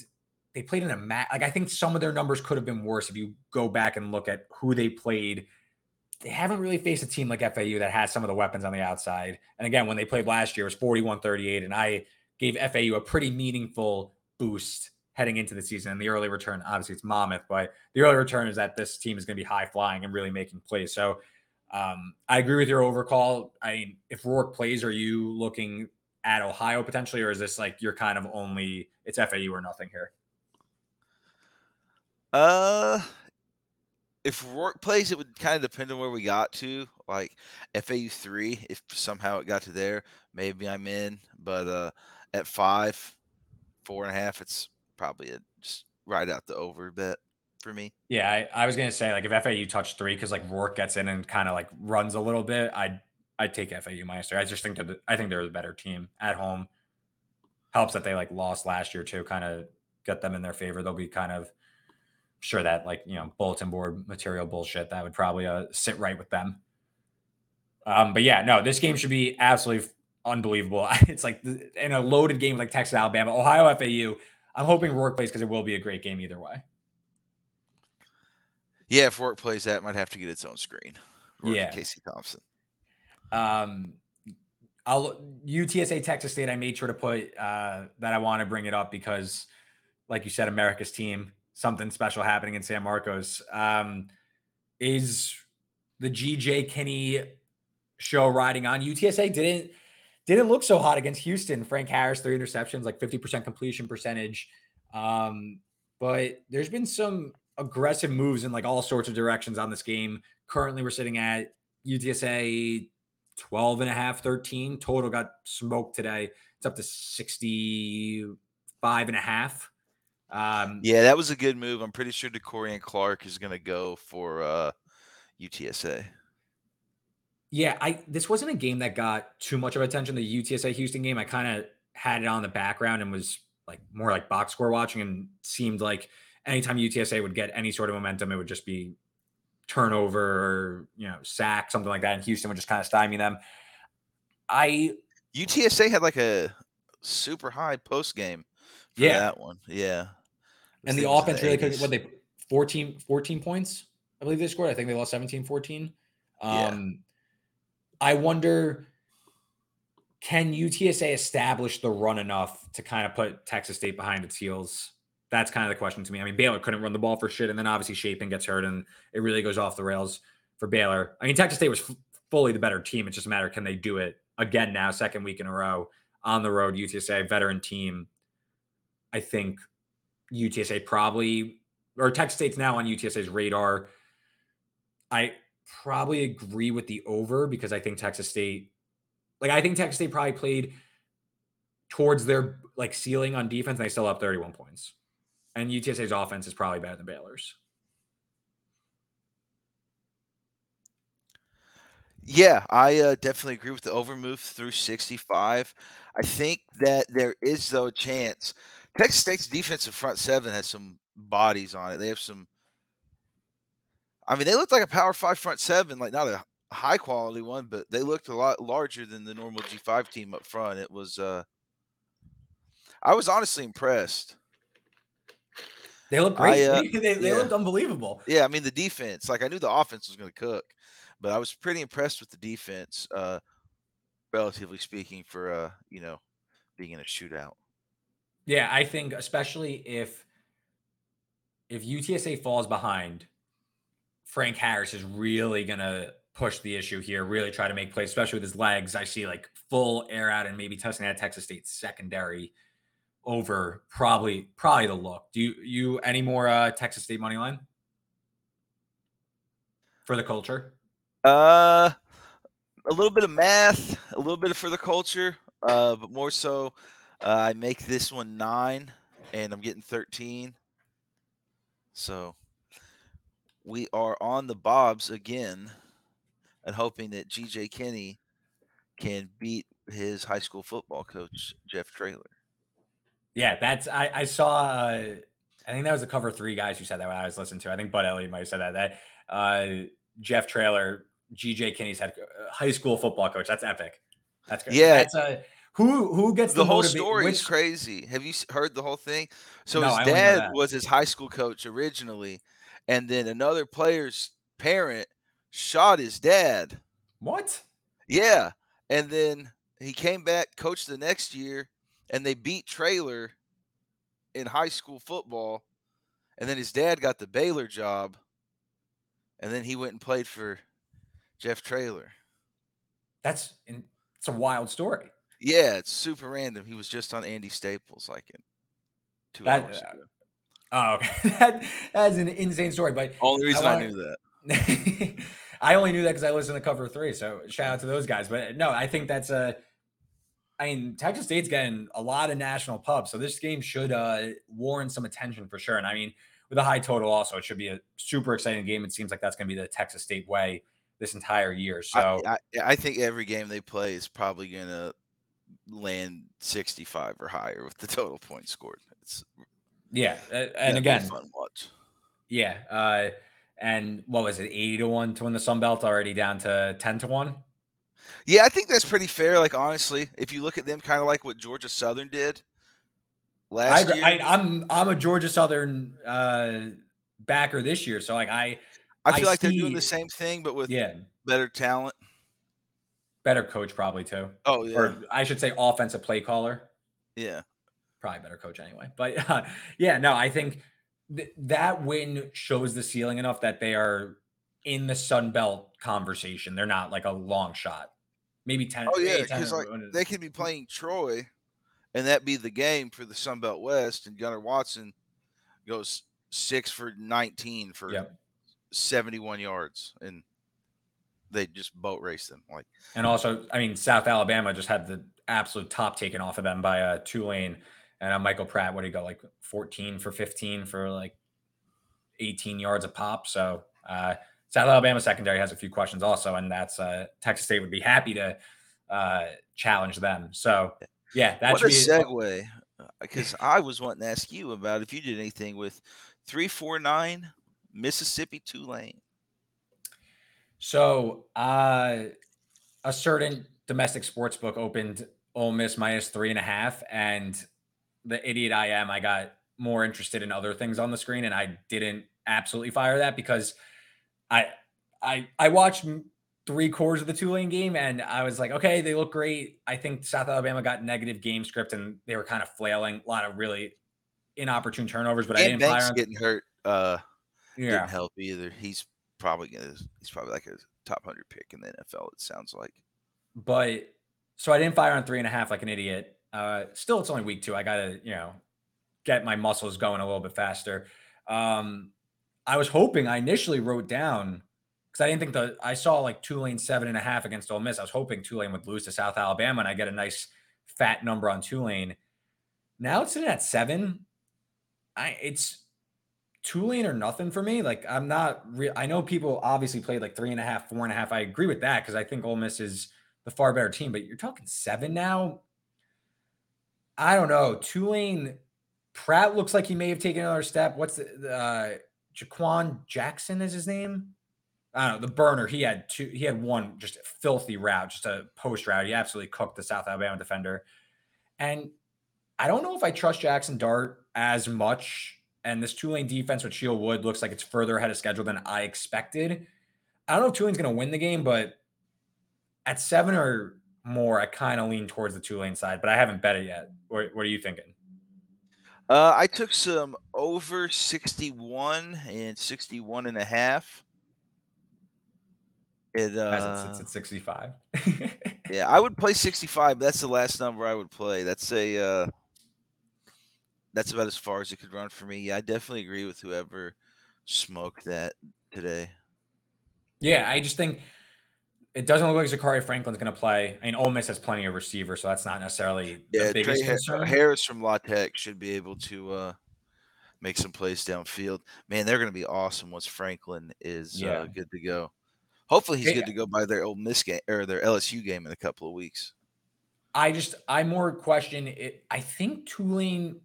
they played in a match. Like I think some of their numbers could have been worse if you go back and look at who they played. They haven't really faced a team like FAU that has some of the weapons on the outside. And again, when they played last year, it was 41 38. And I gave FAU a pretty meaningful boost heading into the season. And the early return, obviously, it's Monmouth, but the early return is that this team is going to be high flying and really making plays. So um, I agree with your overcall. I mean, if Rourke plays, are you looking at Ohio potentially, or is this like you're kind of only it's FAU or nothing here? Uh, if Rourke plays, it would kind of depend on where we got to. Like FAU three, if somehow it got to there, maybe I'm in. But uh, at five, four and a half, it's probably a, just right out the over bet for me. Yeah, I, I was gonna say like if FAU touched three because like Rourke gets in and kind of like runs a little bit, I'd I'd take FAU minus three. I just think that I think they're the better team at home. Helps that they like lost last year too, kind of get them in their favor. They'll be kind of sure that like you know bulletin board material bullshit that would probably uh, sit right with them. Um, but yeah, no, this game should be absolutely unbelievable. [laughs] It's like in a loaded game like Texas, Alabama, Ohio, FAU. I'm hoping Rourke plays because it will be a great game either way. Yeah, if Rourke plays that, might have to get its own screen. Rourke yeah, Casey Thompson. Um, I'll UTSA Texas State. I made sure to put uh, that I want to bring it up because, like you said, America's team, something special happening in San Marcos. Um, is the GJ Kinney show riding on? UTSA didn't didn't look so hot against Houston. Frank Harris, three interceptions, like 50% completion percentage. Um, but there's been some aggressive moves in like all sorts of directions on this game. Currently, we're sitting at UTSA 12 and a half, 13. Total got smoked today. It's up to 65 and a half. Um, yeah, that was a good move. I'm pretty sure DeCorian Clark is going to go for uh, UTSA. Yeah, I this wasn't a game that got too much of attention. The UTSA Houston game, I kind of had it on the background and was like more like box score watching, and seemed like anytime UTSA would get any sort of momentum, it would just be turnover or you know sack something like that, and Houston would just kind of stymie them. I UTSA had like a super high post game for Yeah. that one. Yeah. and the offense really could 80s. what they 14 14 points i believe they scored i think they lost 17 14 Yeah. um i wonder can utsa establish the run enough to kind of put texas state behind its heels that's kind of the question to me i mean baylor couldn't run the ball for shit and then obviously Shapen gets hurt and it really goes off the rails for baylor i mean texas state was f- fully the better team it's just a matter can they do it again now second week in a row on the road utsa veteran team i think UTSA probably or Texas State's now on UTSA's radar. I probably agree with the over because I think Texas State, like I think Texas State probably played towards their like ceiling on defense, and they still have 31 points. And UTSA's offense is probably better than Baylor's. Yeah, I uh, definitely agree with the over move through 65. I think that there is though a chance. Texas State's defensive front seven has some bodies on it. They have some. I mean, they looked like a Power Five front seven, like not a high quality one, but they looked a lot larger than the normal G five team up front. It was. uh I was honestly impressed. They look I, great. uh, [laughs] they they yeah. looked unbelievable. Yeah, I mean the defense. Like I knew the offense was going to cook, but I was pretty impressed with the defense, uh, relatively speaking, for uh, you know, being in a shootout. Yeah, I think especially if if UTSA falls behind, Frank Harris is really gonna push the issue here, really try to make plays, especially with his legs. I see like full air out and maybe testing at Texas State secondary over probably probably the look. Do you you any more uh Texas State money line for the culture? Uh, a little bit of math, a little bit for the culture, uh, but more so, uh, I make this one nine, and I'm getting thirteen. So we are on the Bobs again, and hoping that GJ Kinney can beat his high school football coach Jeff Traylor. Yeah, that's I, I saw. Uh, I think that was the cover three guys who said that when I was listening to. I think Bud Elliott might have said that. That uh, Jeff Traylor, GJ Kinney's head uh, high school football coach. That's epic. That's great. Yeah. That's uh, who who gets the the, whole motiva- story is which- crazy. Have you heard the whole thing? So No, his dad was his high school coach originally, and then another player's parent shot his dad. What? Yeah, and then he came back, coached the next year, and they beat Traylor in high school football. And then his dad got the Baylor job, and then he went and played for Jeff Traylor. That's in, it's a wild story. Yeah, it's super random. He was just on Andy Staples like in two That- hours uh, ago. [laughs] Oh, okay. that, that's an insane story. But Only reason I, wanna- knew that. [laughs] I only knew that because I listened to cover three. So shout out to those guys. But no, I think that's a. I mean, Texas State's getting a lot of national pubs, so this game should uh, warrant some attention for sure. And I mean, with a high total, also, it should be a super exciting game. It seems like that's going to be the Texas State way this entire year. So I, I, I think every game they play is probably going to land 65 or higher with the total points scored. It's yeah, yeah, and again, fun watch. yeah. Uh, and what was it, eighty to one to win the Sun Belt? Already down to ten to one. Yeah, I think that's pretty fair. Like honestly, if you look at them, kind of like what Georgia Southern did last agree. year. I, I'm I'm a Georgia Southern uh, backer this year, so like I I I feel like they're doing the same thing, but with yeah better talent. better coach probably too, Oh yeah, or I should say offensive play caller. yeah. Probably better coach anyway, but uh, yeah, no, I think th- that win shows the ceiling enough that they are in the Sun Belt conversation. They're not like a long shot, maybe ten. Oh yeah, because like they could be playing Troy, and that be the game for the Sun Belt West, and Gunnar Watson goes six for 19 for Yep. 71 yards, and they just boat race them. Like And also, I mean, South Alabama just had the absolute top taken off of them by uh, Tulane and uh, Michael Pratt. What do you go like 14 for 15 for like 18 yards a pop? So uh, South Alabama secondary has a few questions also, and that's uh, Texas State would be happy to uh, challenge them. So yeah, that's what a segue. Because uh, I was wanting to ask you about if you did anything with three four nine Mississippi Tulane. So uh, a certain domestic sports book opened Ole Miss minus three and a half, and the idiot I am, I got more interested in other things on the screen, and I didn't absolutely fire that because I I I watched three quarters of the Tulane game, and I was like, okay, they look great. I think South Alabama got negative game script, and they were kind of flailing. A lot of really inopportune turnovers, but and I didn't Banks fire. Getting hurt, uh, yeah. didn't help either. He's probably gonna. He's probably like a top hundred pick in the NFL. It sounds like. But so I didn't fire on three and a half like an idiot. Uh, still, it's only week two. I gotta, you know, get my muscles going a little bit faster. Um, I was hoping I initially wrote down because I didn't think the I saw like Tulane seven and a half against Ole Miss. I was hoping Tulane would lose to South Alabama and I get a nice fat number on Tulane. Now it's sitting at seven. I it's Tulane or nothing for me. Like I'm not real. I know people obviously played like three and a half, four and a half. I agree with that because I think Ole Miss is the far better team. But you're talking seven now. I don't know. Tulane Pratt looks like he may have taken another step. What's the uh, Jha'Quan Jackson is his name? I don't know. The burner he had two. He had one just filthy route, just a post route. He absolutely cooked the South Alabama defender. And I don't know if I trust Jackson Dart as much. And this Tulane defense with Shiel Wood looks like it's further ahead of schedule than I expected. I don't know if Tulane's going to win the game, but at seven or more, I kind of lean towards the Tulane side, but I haven't bet it yet. What, what are you thinking? Uh, I took some over 61 and 61 and a half. It, uh, it's, at 65. [laughs] yeah, I would play 65. That's the last number I would play. That's a uh, that's about as far as it could run for me. Yeah, I definitely agree with whoever smoked that today. Yeah, I just think it doesn't look like Zakhari Franklin's going to play. I mean, Ole Miss has plenty of receivers, so that's not necessarily yeah, the biggest Tre concern. Harris from La Tech should be able to uh, make some plays downfield. Man, they're going to be awesome once Franklin is uh, yeah. uh, good to go. Hopefully, he's good to go by their Ole Miss game or their LSU game in a couple of weeks. I just, I more question it. I think Tulane.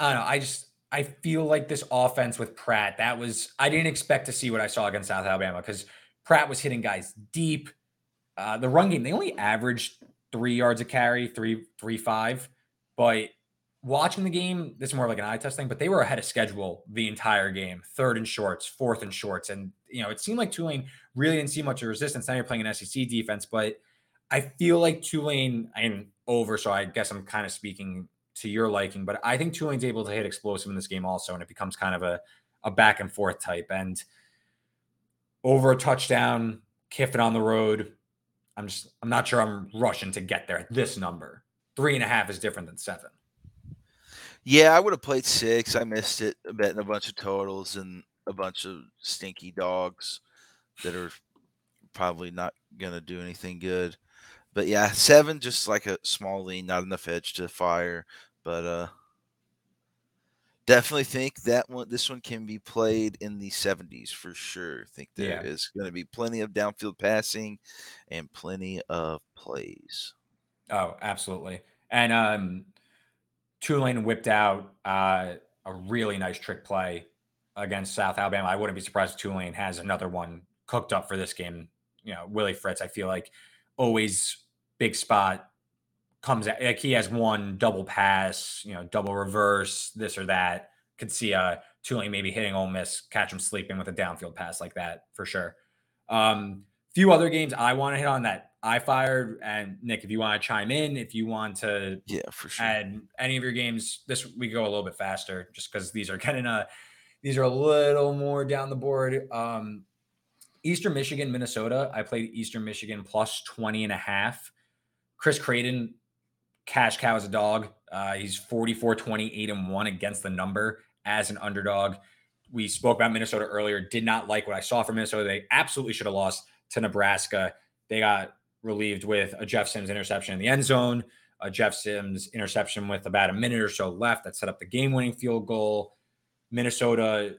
I don't know. I just, I feel like this offense with Pratt. That was I didn't expect to see what I saw against South Alabama because Pratt was hitting guys deep. Uh, the run game, they only averaged three yards a carry, three, three, five. But watching the game, this is more like an eye test thing, but they were ahead of schedule the entire game. Third and shorts, fourth and shorts. And, you know, it seemed like Tulane really didn't see much of resistance. Now you're playing an SEC defense, but I feel like Tulane, I'm over, so I guess I'm kind of speaking to your liking, but I think Tulane's able to hit explosive in this game also, and it becomes kind of a, a back and forth type. And over a touchdown, Kiffin on the road. I'm just I'm not sure I'm rushing to get there at this number. Three and a half is different than seven. Yeah, I would have played six. I missed it, betting a bunch of totals and a bunch of stinky dogs that are probably not gonna do anything good. But yeah, seven just like a small lean, not enough edge to fire. But uh definitely think that one this one can be played in the 70s for sure. I think there yeah. is going to be plenty of downfield passing and plenty of plays. Oh, absolutely. And um Tulane whipped out uh, a really nice trick play against South Alabama. I wouldn't be surprised if Tulane has another one cooked up for this game. You know, Willie Fritz, I feel like always big spot, comes at, like he has one double pass, you know, double reverse, this or that. Could see uh Tulane maybe hitting Ole Miss, catch him sleeping with a downfield pass like that for sure. Um, few other games I want to hit on that I fired. And Nick, if you want to chime in, if you want to yeah, for sure. add any of your games, this we go a little bit faster just because these are [laughs] kind of uh these are a little more down the board. Um Eastern Michigan, Minnesota. I played Eastern Michigan plus 20 and a half. Chris Creighton cash cow as a dog. Uh, he's 44 28 and 1 against the number as an underdog. We spoke about Minnesota earlier. Did not like what I saw from Minnesota. They absolutely should have lost to Nebraska. They got relieved with a Jeff Sims interception in the end zone, a Jeff Sims interception with about a minute or so left that set up the game winning field goal. Minnesota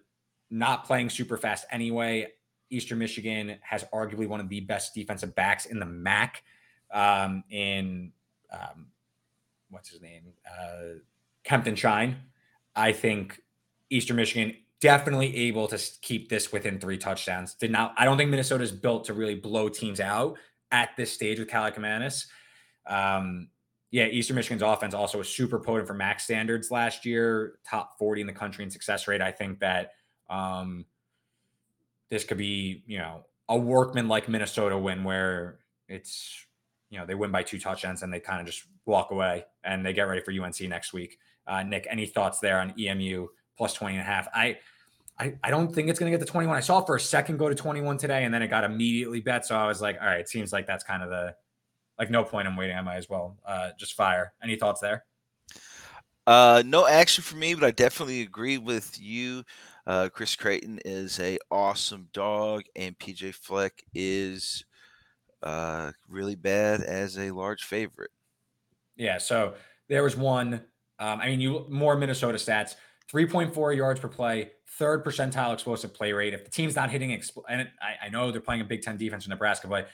not playing super fast anyway. Eastern Michigan has arguably one of the best defensive backs in the MAC. Um, in um, what's his name, uh, Kempton Shine. I think Eastern Michigan definitely able to keep this within three touchdowns. Did not. I don't think Minnesota is built to really blow teams out at this stage with Kaliakmanis. Um, yeah, Eastern Michigan's offense also was super potent for max standards last year, top 40 in the country in success rate. I think that um, this could be, you know, a workman like Minnesota win where it's, you know, they win by two touchdowns and they kind of just walk away and they get ready for UNC next week. Uh, Nick, any thoughts there on EMU plus 20 and a half? I, I, I don't think it's going to get to 21. I saw for a second go to 21 today and then it got immediately bet. So I was like, all right, it seems like that's kind of the, like no point I'm waiting. I might as well uh, just fire. Any thoughts there? Uh, no action for me, but I definitely agree with you. Uh, Chris Creighton is a awesome dog, and PJ Fleck is uh, really bad as a large favorite. Yeah. So there was one. Um, I mean, you more Minnesota stats: three point four yards per play, third percentile explosive play rate. If the team's not hitting, expl- and I, I know they're playing a Big Ten defense in Nebraska, but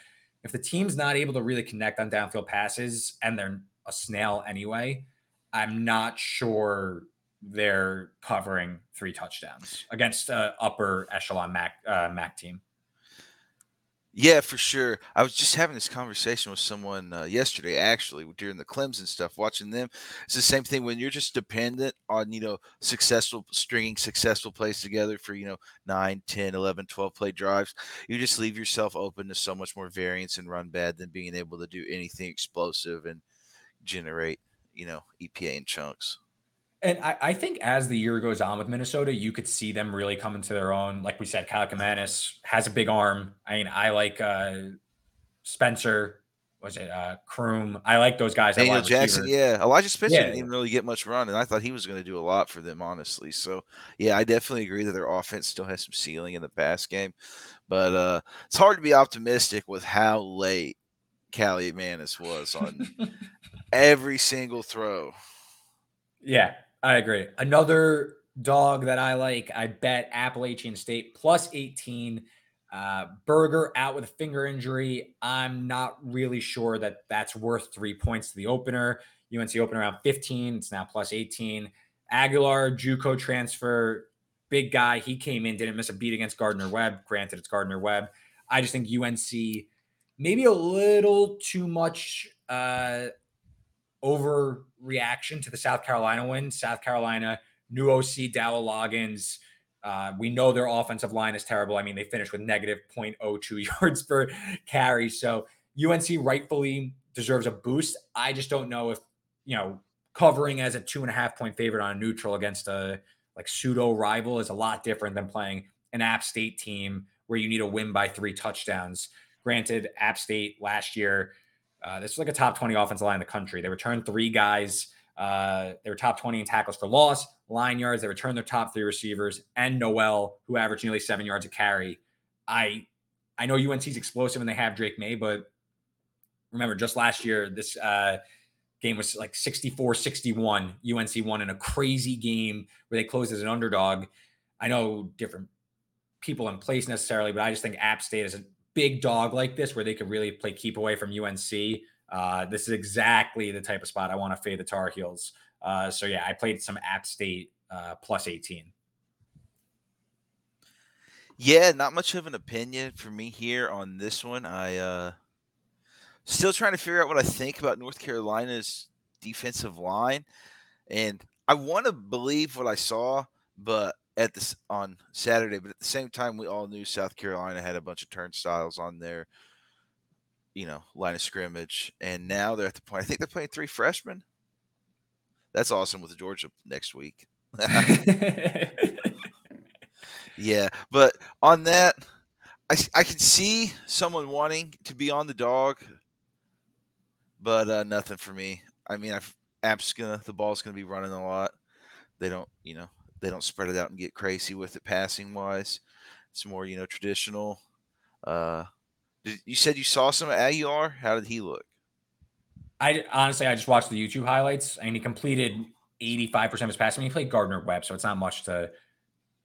if the team's not able to really connect on downfield passes and they're a snail anyway, I'm not sure they're covering three touchdowns against a upper echelon Mac uh, Mac team. Yeah, for sure. I was just having this conversation with someone uh, yesterday, actually, during the Clemson stuff, watching them. It's the same thing when you're just dependent on, you know, successful stringing successful plays together for, you know, 9, 10, 11, 12 play drives. You just leave yourself open to so much more variance and run bad than being able to do anything explosive and generate, you know, EPA in chunks. And I, I, think as the year goes on with Minnesota, you could see them really come into their own. Like we said, Kaliakmanis has a big arm. I mean, I like uh, Spencer. Was it uh, Croom? I like those guys. Daniel Jackson, receiver. yeah. Elijah Spencer yeah. didn't really get much run, and I thought he was going to do a lot for them, honestly. So, yeah, I definitely agree that their offense still has some ceiling in the pass game, but uh, it's hard to be optimistic with how late Kaliakmanis was on [laughs] every single throw. Yeah, I agree. Another dog that I like, I bet Appalachian State plus 18. Uh, Burger out with a finger injury. I'm not really sure that that's worth three points to the opener. UNC open around 15. It's now plus 18. Aguilar, Juco transfer, big guy. He came in, didn't miss a beat against Gardner Webb. Granted, it's Gardner Webb. I just think UNC maybe a little too much uh, overreaction to the South Carolina win. South Carolina, new OC Dowell Loggins. Uh, we know their offensive line is terrible. I mean, they finished with negative 0.02 [laughs] yards per carry. So UNC rightfully deserves a boost. I just don't know if, you know, covering as a two and a half point favorite on a neutral against a like pseudo rival is a lot different than playing an App State team where you need a win by three touchdowns. Granted, App State last year uh, this was like a top 20 offensive line in the country. They returned three guys. Uh, they were top 20 in tackles for loss, line yards. They returned their top three receivers and Noel, who averaged nearly seven yards a carry. I I know UNC's explosive and they have Drake Maye, but remember just last year, this uh, game was like 64 61. UNC won in a crazy game where they closed as an underdog. I know different people in place necessarily, but I just think App State is a big dog like this where they could really play keep away from UNC, uh, this is exactly the type of spot I want to fade the Tar Heels. Uh, so yeah, I played some App State uh, plus 18. Yeah, not much of an opinion for me here on this one. I uh still trying to figure out what I think about North Carolina's defensive line. And I want to believe what I saw, but at this on Saturday, but at the same time, we all knew South Carolina had a bunch of turnstiles on their, you know, line of scrimmage, and now they're at the point. I think they're playing three freshmen. That's awesome with Georgia next week. [laughs] yeah, but on that, I I can see someone wanting to be on the dog, but uh, nothing for me. I mean, I've App's gonna the ball's gonna be running a lot. They don't, you know, they don't spread it out and get crazy with it passing wise. It's more, you know, traditional. Uh, did, you said you saw some Aguilar. How did he look? I honestly, I just watched the YouTube highlights, and he completed 85% of his passing. He played Gardner Webb, so it's not much to,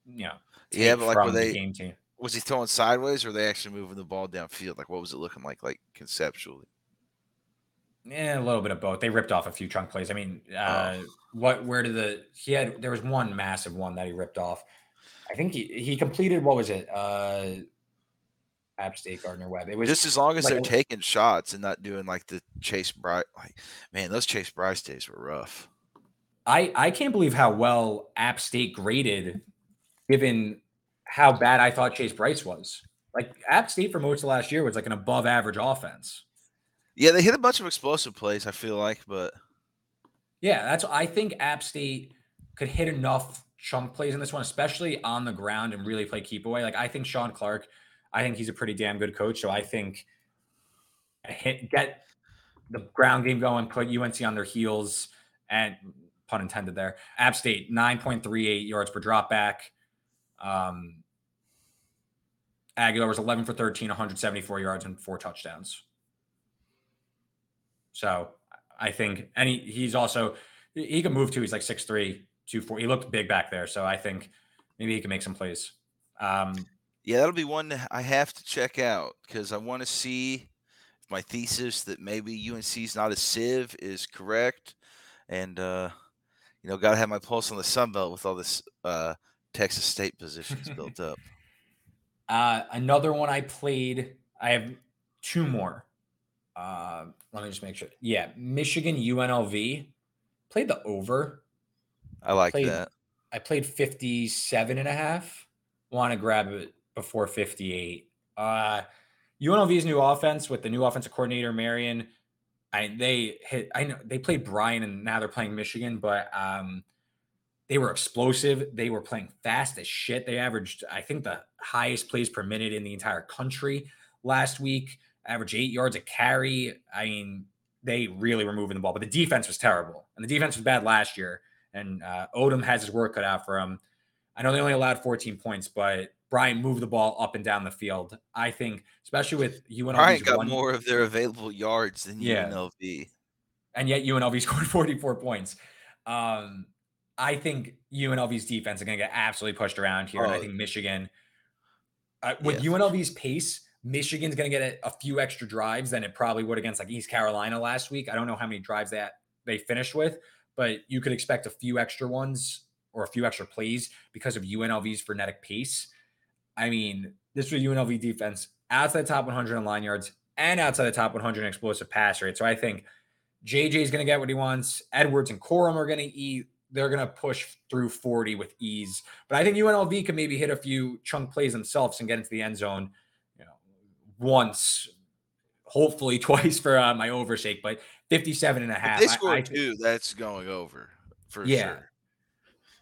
you know. Yeah, but like were from the they game team. was he throwing sideways or were they actually moving the ball downfield? Like what was it looking like like conceptually? Yeah, a little bit of both. They ripped off a few chunk plays. I mean, Oh. uh, what? Where did the he had? There was one massive one that he ripped off. I think he he completed. What was it? Uh, App State Gardner Webb. It was Just as long as like they're taking shots and not doing like the Chase Brice like man, those Chase Brice days were rough. I I can't believe how well App State graded, given how bad I thought Chase Brice was. Like App State for most of last year was like an above average offense. Yeah, they hit a bunch of explosive plays, I feel like, but Yeah, that's I think App State could hit enough chunk plays in this one, especially on the ground and really play keep away. Like I think Shawn Clark, I think he's a pretty damn good coach. So I think hit get the ground game going, put UNC on their heels, and pun intended there. App State 9.38 yards per drop back. Um Aguilar was 11 for 13, 174 yards and four touchdowns. So I think, and he, he's also, he can move too. He's like 6'3, 240. He looked big back there. So I think maybe he can make some plays. Um, yeah, that'll be one I have to check out because I want to see if my thesis that maybe UNC's not a sieve is correct. And uh, you know, gotta have my pulse on the Sun Belt with all this uh Texas State positions built up. [laughs] uh, another one I played, I have two more. Uh, let me just make sure. Yeah. Michigan UNLV played the over. I like Played- that. I played 57 and a half. Want to grab it before 58. Uh UNLV's new offense with the new offensive coordinator Marion. I they hit I know they played Bryant and now they're playing Michigan, but um they were explosive. They were playing fast as shit. They averaged, I think, the highest plays per minute in the entire country last week. Average eight yards a carry. I mean, they really were moving the ball, but the defense was terrible, and the defense was bad last year. And uh, Odom has his work cut out for him. I know they only allowed 14 points, but Bryant moved the ball up and down the field. I think, especially with UNLV's Bryant got one, more of their available yards than Yeah. UNLV. and yet UNLV [laughs] scored 44 points. Um, I think UNLV's defense is going to get absolutely pushed around here, and I Oh. think Michigan, uh, with. UNLV's pace, Michigan's going to get a, a few extra drives than it probably would against like East Carolina last week. I don't know how many drives that they finished with, but you could expect a few extra ones or a few extra plays because of UNLV's frenetic pace. I mean, this was UNLV defense outside the top 100 in line yards and outside the top 100 in explosive pass rate. So I think JJ is going to get what he wants. Edwards and Corum are going to eat. They're going to push through 40 with ease. But I think UNLV can maybe hit a few chunk plays themselves and get into the end zone, once, hopefully [laughs] twice for uh, my overshake, but 57 and a If half. they I- score I, two, that's going over for Yeah. sure.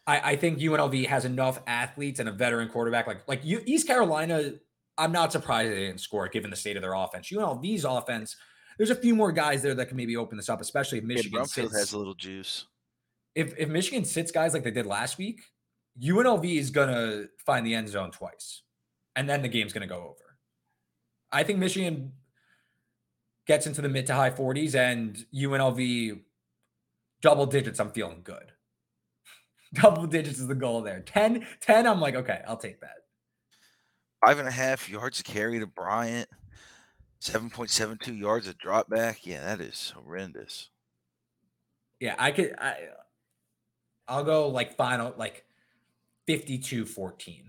I, I think UNLV has enough athletes and a veteran quarterback. Like like you, East Carolina, I'm not surprised they didn't score given the state of their offense. UNLV's offense, there's a few more guys there that can maybe open this up, especially if Michigan Brumfield sits. has a little juice. if if Michigan sits guys like they did last week, UNLV is gonna find the end zone twice, and then the game's gonna go over. I think Michigan gets into the mid to high 40s, and UNLV double digits. I'm feeling good. [laughs] double digits is the goal there. 10, 10, I'm like, okay, I'll take that. Five and a half yards a carry to Bryant. 7.72 yards of drop back. Yeah, that is horrendous. Yeah, I could. I, I'll go like final, like 52 14.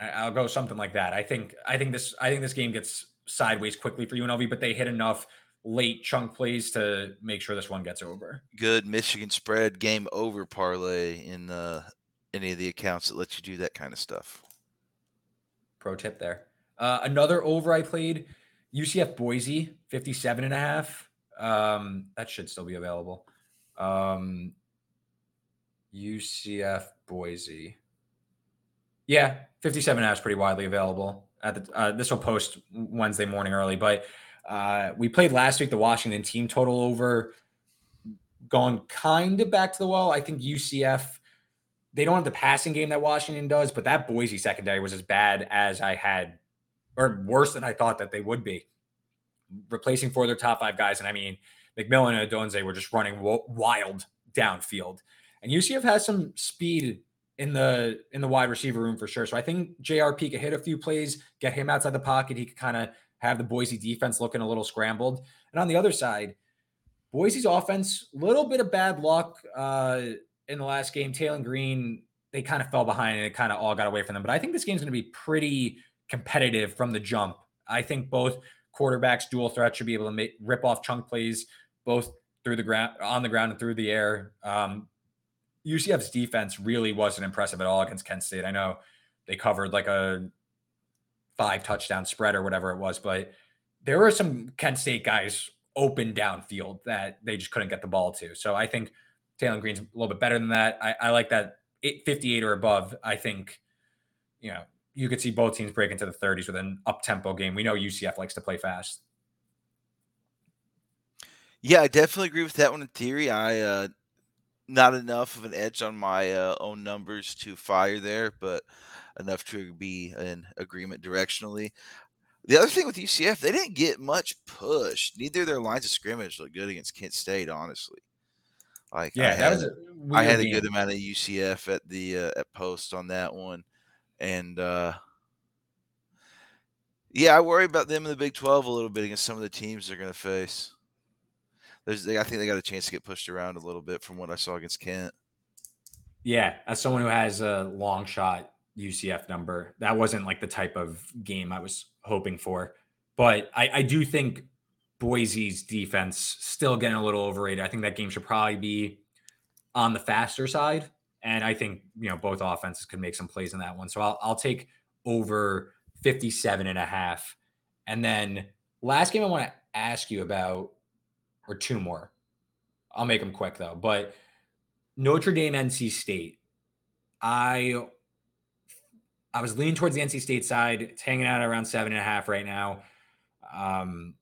I'll go something like that. I think. I think this. I think this game gets sideways quickly for UNLV, but they hit enough late chunk plays to make sure this one gets over. Good Michigan spread game over parlay in uh, any of the accounts that let you do that kind of stuff. Pro tip there. Uh, another over I played UCF Boise 57 and a half. Um, that should still be available. Um, UCF Boise. Yeah, 57 and a half is pretty widely available. At the, uh, this will post Wednesday morning early, but uh, we played last week the Washington team total over, gone kind of back to the wall. I think UCF they don't have the passing game that Washington does, but that Boise secondary was as bad as I had, or worse than I thought that they would be. Replacing four of their top five guys, and I mean McMillan and Odunze were just running wild downfield, and UCF has some speed in the in the wide receiver room for sure. So I think JRP could hit a few plays, get him outside the pocket. He could kind of have the Boise defense looking a little scrambled. And on the other side, Boise's offense, little bit of bad luck uh, in the last game. Taylen Green, they kind of fell behind and it kind of all got away from them. But I think this game's going to be pretty competitive from the jump. I think both quarterbacks, dual threat, should be able to make rip off chunk plays both through the ground, on the ground, and through the air. Um, UCF's defense really wasn't impressive at all against Kent State. I know they covered like a five touchdown spread or whatever it was, but there were some Kent State guys open downfield that they just couldn't get the ball to. So I think Taylen Green's a little bit better than that. I, I like that 58 or above. I think, you know, you could see both teams break into the 30s with an up tempo game. We know UCF likes to play fast. Yeah, I definitely agree with that one in theory. I uh, not enough of an edge on my uh, own numbers to fire there, but enough to be in agreement directionally. The other thing with UCF, they didn't get much push. Neither of their lines of scrimmage looked good against Kent State, honestly. Like yeah, I had, a I had a good amount of UCF at the uh, at post on that one, and uh, yeah, I worry about them in the Big Twelve a little bit against some of the teams they're going to face. There's, I think they got a chance to get pushed around a little bit from what I saw against Kent. Yeah, as someone who has a long shot UCF number, that wasn't like the type of game I was hoping for. But I, I do think Boise's defense still getting a little overrated. I think that game should probably be on the faster side. And I think, you know, both offenses could make some plays in that one. So I'll, I'll take over 57 and a half. And then last game I want to ask you about, or two more. I'll make them quick though. But Notre Dame, NC State. I I was leaning towards the NC State side. It's hanging out around seven and a half right now. Um,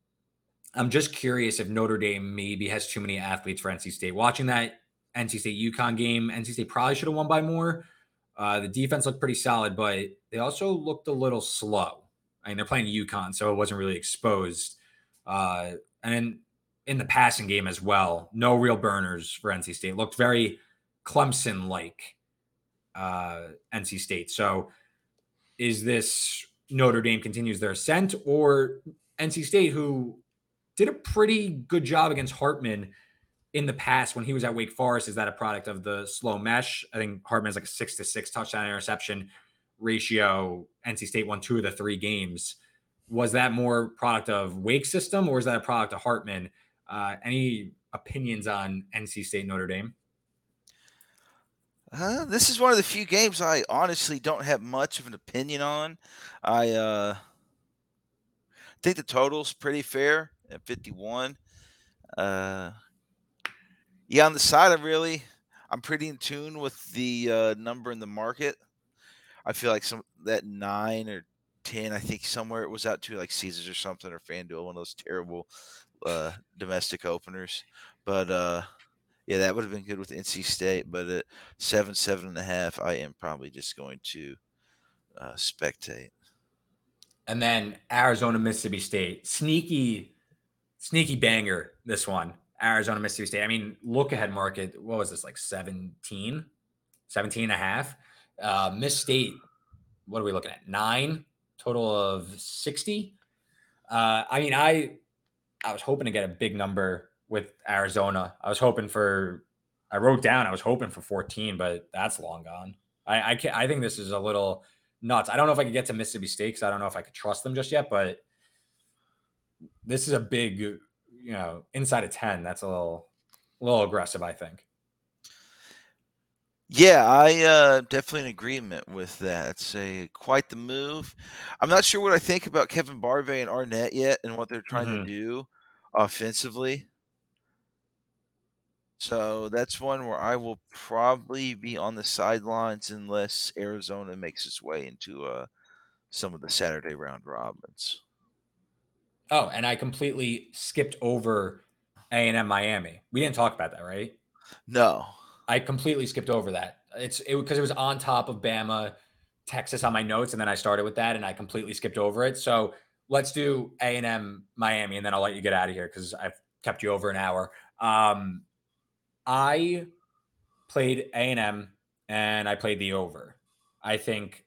I'm just curious if Notre Dame maybe has too many athletes for NC State. Watching that NC State UConn game, NC State probably should have won by more. Uh, the defense looked pretty solid, but they also looked a little slow. I mean, they're playing UConn, so it wasn't really exposed. Uh, and in, the passing game as well, no real burners for NC State. Looked very Clemson like uh, NC State. So is this Notre Dame continues their ascent or NC State, who did a pretty good job against Hartman in the past when he was at Wake Forest? Is that a product of the slow mesh? I think Hartman has like a six to six touchdown interception ratio. NC State won two of the three games. Was that more product of Wake system or is that a product of Hartman? Uh, any opinions on NC State Notre Dame? Uh, this is one of the few games I honestly don't have much of an opinion on. I uh, think the total's pretty fair at 51. Uh, yeah, on the side, I really, I'm pretty in tune with the uh, number in the market. I feel like some that nine or ten, I think somewhere it was out to like Caesars or something or FanDuel, one of those terrible uh, domestic openers. But uh, yeah, that would have been good with NC State. But at seven, seven and a half, I am probably just going to uh, spectate. And then Arizona, Mississippi State. Sneaky, sneaky banger, this one. Arizona, Mississippi State. I mean, look ahead market. What was this, like 17? 17 and a half? Uh, Miss State, what are we looking at? Nine, total of 60. Uh, I mean, I I was hoping to get a big number with Arizona. I was hoping for I wrote down I was hoping for 14, but that's long gone. I I, can, I think this is a little nuts. I don't know if I could get to Mississippi State because I don't know if I could trust them just yet, but this is a big, you know, inside of 10. That's a little, a little aggressive, I think. Yeah, I uh, definitely in agreement with that. It's a quite the move. I'm not sure what I think about Kevin Barbay and Arnett yet, and what they're trying Mhm. to do offensively. So that's one where I will probably be on the sidelines unless Arizona makes its way into uh, some of the Saturday round robins. Oh, and I completely skipped over A&M Miami. We didn't talk about that, right? No, I completely skipped over that. It's it because it was on top of Bama, Texas on my notes, and then I started with that, and I completely skipped over it. So let's do A and M Miami, and then I'll let you get out of here because I've kept you over an hour. Um, I played A and M and I played the over. I think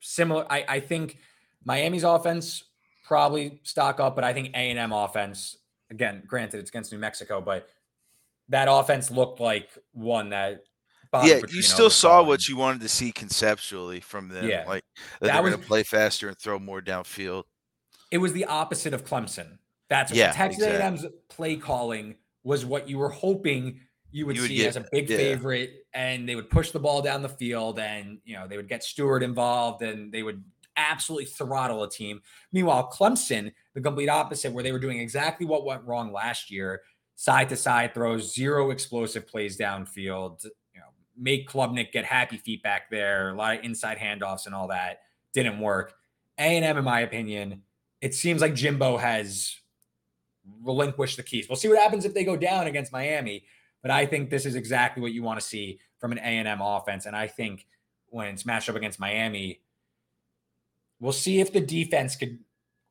similar. I, I think Miami's offense probably stock up, but I think A and M offense. Again, granted, it's against New Mexico, but that offense looked like one that. Bobby yeah, Petrino you still saw what you wanted to see conceptually from them. Yeah, like that, that they're going to play faster and throw more downfield. It was the opposite of Clemson. That's what yeah, Texas exactly. A&M's play calling was what you were hoping you would, you would see get, as a big yeah. favorite, and they would push the ball down the field, and you know they would get Stewart involved, and they would absolutely throttle a team. Meanwhile, Clemson, the complete opposite, where they were doing exactly what went wrong last year: side to side throws, zero explosive plays downfield. You know, make Klubnik get happy feet back there, a lot of inside handoffs and all that didn't work. A and M, in my opinion, it seems like Jimbo has relinquished the keys. We'll see what happens if they go down against Miami. But I think this is exactly what you want to see from an A&M offense. And I think when it's matched up against Miami, we'll see if the defense could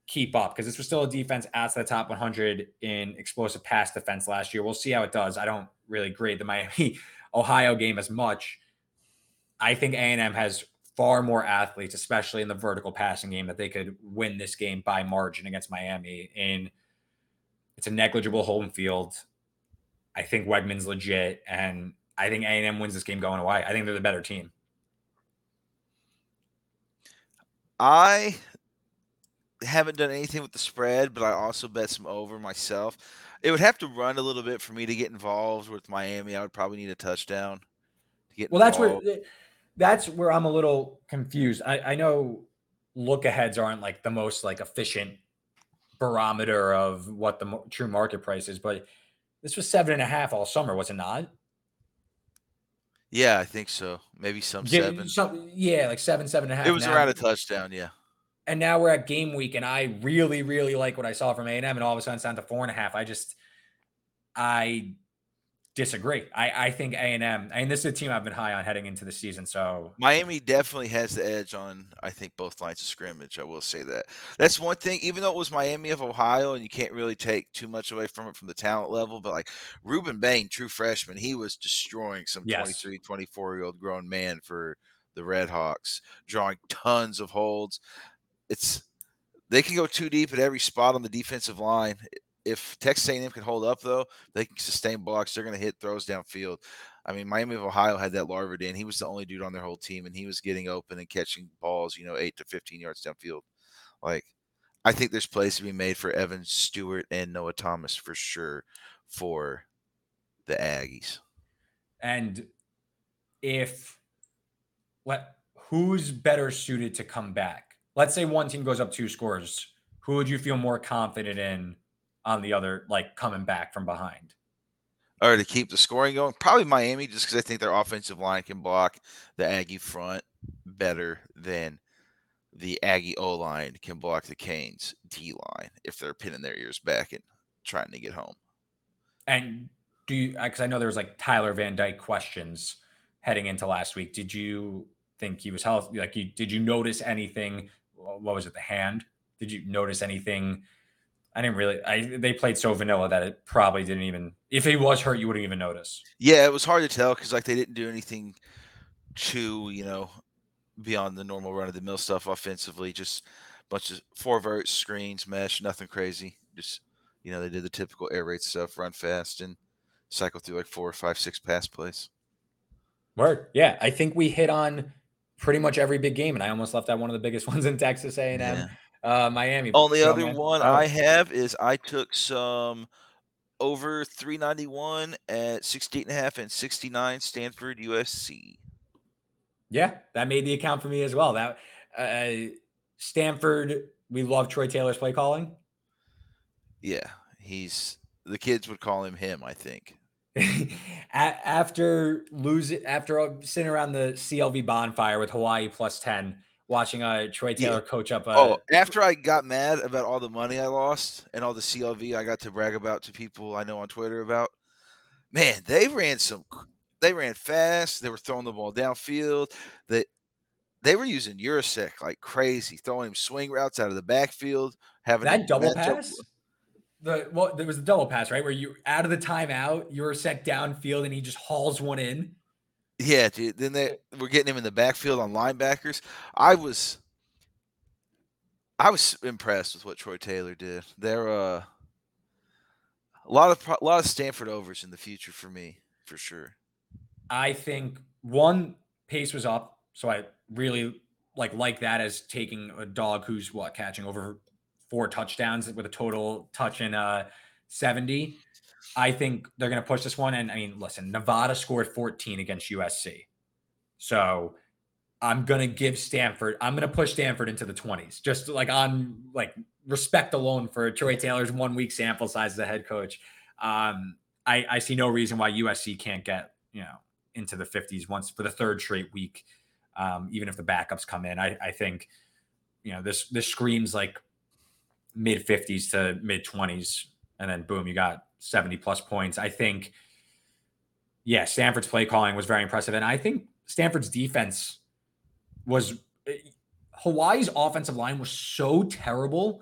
keep up because this was still a defense outside the top 100 in explosive pass defense last year. We'll see how it does. I don't really grade the Miami [laughs] Ohio game as much. I think A&M has far more athletes, especially in the vertical passing game, that they could win this game by margin against Miami. In it's a negligible home field. I think Weigman's legit, and I think A&M wins this game going away. I think they're the better team. I haven't done anything with the spread, but I also bet some over myself. It would have to run a little bit for me to get involved with Miami. I would probably need a touchdown to get. Well, involved. that's where that's where I'm a little confused. I, I know look aheads aren't like the most like efficient barometer of what the mo- true market price is, but this was seven and a half all summer, was it not? Yeah, I think so. Maybe some seven. Some, yeah, like seven, seven and a half. It was now, around a touchdown, yeah. And now we're at game week, and I really, really like what I saw from A and M, and all of a sudden it's down to four and a half. I just, I disagree. I, I think A and M. I mean, this is a team I've been high on heading into the season. So Miami definitely has the edge on. I think both lines of scrimmage. I will say that. That's one thing. Even though it was Miami of Ohio, and you can't really take too much away from it from the talent level, but like Rueben Bain, true freshman, he was destroying some yes. 23, 24 year old grown man for the Red Hawks, drawing tons of holds. It's they can go too deep at every spot on the defensive line if Texas A&M can hold up though, they can sustain blocks. They're going to hit throws downfield. I mean, Miami of Ohio had that Larvadain. He was the only dude on their whole team, and he was getting open and catching balls, you know, eight to fifteen yards downfield. Like, I think there's plays to be made for Evan Stewart and Noah Thomas for sure for the Aggies. And if what who's better suited to come back? Let's say one team goes up two scores. Who would you feel more confident in on the other, like coming back from behind. Or to keep the scoring going, probably Miami, just because I think their offensive line can block the Aggie front better than the Aggie O line can block the Canes D line if they're pinning their ears back and trying to get home. And do you, uh, because I know there was like Tyler Van Dyke questions heading into last week. Did you think he was healthy? Like, you, did you notice anything? What was it, the hand? Did you notice anything I didn't really. I they played so vanilla that it probably didn't even. If he was hurt, you wouldn't even notice. Yeah, it was hard to tell because like they didn't do anything too, you know, beyond the normal run of the mill stuff offensively. Just a bunch of four verts, screens, mesh, nothing crazy. Just you know, they did the typical air raid stuff, run fast, and cycle through like four, five, six pass plays. Word, yeah. I think we hit on pretty much every big game, and I almost left out one of the biggest [laughs] ones in Texas A and M. Uh, Miami. Only other man. one oh. I have is I took some over 391 at 68 and a half and 69 Stanford USC. Yeah, that made the account for me as well. That uh, Stanford, we love Troy Taylor's play calling. Yeah, he's the kids would call him him. I think. [laughs] after losing, after sitting around the CLV bonfire with Hawaii plus ten, watching uh, Troy Taylor yeah. coach up. oh, after I got mad about all the money I lost and all the CLV I got to brag about to people I know on Twitter about, man, they ran some. They ran fast. They were throwing the ball downfield. That they, they were using Yurosek like crazy, throwing him swing routes out of the backfield. Having that double pass. The well, there was a double pass, right? Where you out of the timeout, you're set downfield, and he just hauls one in. Yeah, dude. Then they we're getting him in the backfield on linebackers. I was I was impressed with what Troy Taylor did. There uh a lot of a lot of Stanford overs in the future for me, for sure. I think one pace was up, so I really like like that as taking a dog who's what catching over four touchdowns with a total touch in uh 70. I think they're going to push this one. And I mean, listen, Nevada scored 14 against USC. So I'm going to give Stanford, I'm going to push Stanford into the 20s, just like on like respect alone for Troy Taylor's one week sample size as a head coach. Um, I, I see no reason why USC can't get, you know, into the 50s once for the third straight week. Um, even if the backups come in, I, I think, you know, this, this screams like mid 50s to mid 20s. And then boom, you got 70 plus points. I think, yeah, Stanford's play calling was very impressive. And I think Stanford's defense was eh, Hawaii's offensive line was so terrible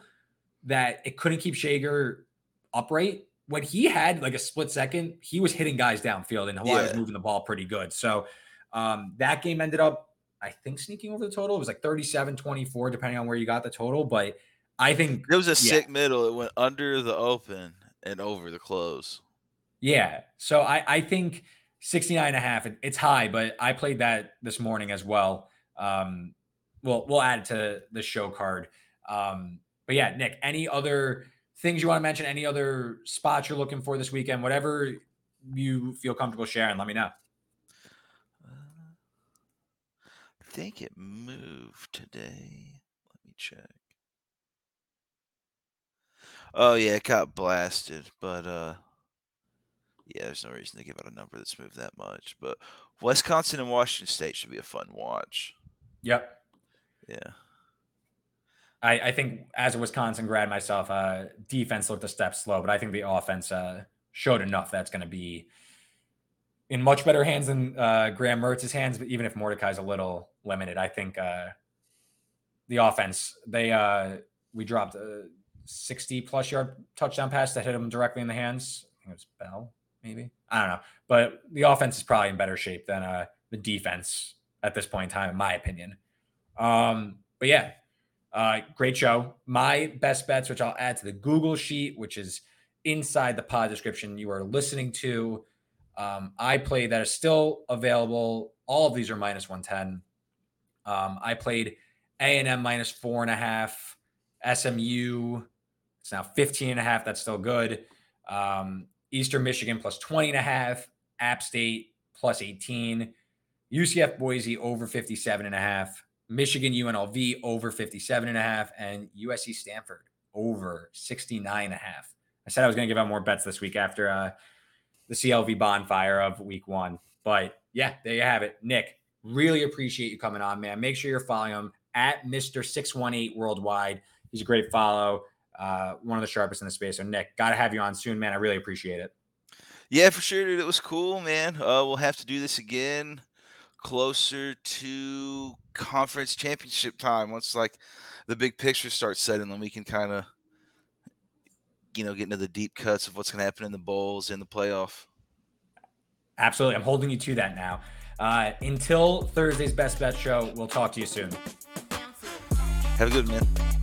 that it couldn't keep Schager upright. When he had like a split second, he was hitting guys downfield and Hawaii yeah. was moving the ball pretty good. So um, that game ended up, I think, sneaking over the total. It was like 37 24, depending on where you got the total. But I think it was a yeah. sick middle. It went under the open and over the close. Yeah. So I, I think 69 and a half, it's high, but I played that this morning as well. Um, we'll, we'll add it to the show card. Um, but yeah, Nick, any other things you want to mention? Any other spots you're looking for this weekend? Whatever you feel comfortable sharing, let me know. Uh, I think it moved today. Let me check. Oh yeah, it got blasted, but uh yeah, there's no reason to give out a number that's moved that much. But Wisconsin and Washington State should be a fun watch. Yep. Yeah. I, I think as a Wisconsin grad myself, uh, defense looked a step slow, but I think the offense uh, showed enough that's going to be in much better hands than uh, Graham Mertz's hands. But even if Mordecai's a little limited, I think uh, the offense they uh, we dropped uh, 60 plus yard touchdown pass that hit him directly in the hands. I think it was Bell, maybe. I don't know. But the offense is probably in better shape than uh, the defense at this point in time, in my opinion. Um, but yeah, uh, great show. My best bets, which I'll add to the Google sheet, which is inside the pod description you are listening to. Um, I play that is still available. All of these are minus 110. Um, I played A&M minus four and a half, SMU it's now 15 and a half. That's still good. Um, Eastern Michigan plus 20 and a half. App State plus 18. UCF Boise over 57 and a half. Michigan UNLV over 57 and a half. And USC Stanford over 69 and a half. I said I was going to give out more bets this week after uh, the CLV bonfire of week one. But yeah, there you have it. Nick, really appreciate you coming on, man. Make sure you're following him at Mr. 618 Worldwide. He's a great follow uh, one of the sharpest in the space. So Nick, got to have you on soon, man. I really appreciate it. Yeah, for sure, dude. It was cool, man. Uh, we'll have to do this again closer to conference championship time. Once like the big picture starts setting, then we can kind of, you know, get into the deep cuts of what's going to happen in the bowls in the playoff. Absolutely, I'm holding you to that now. Uh, until Thursday's best bet show, we'll talk to you soon. Have a good one, man.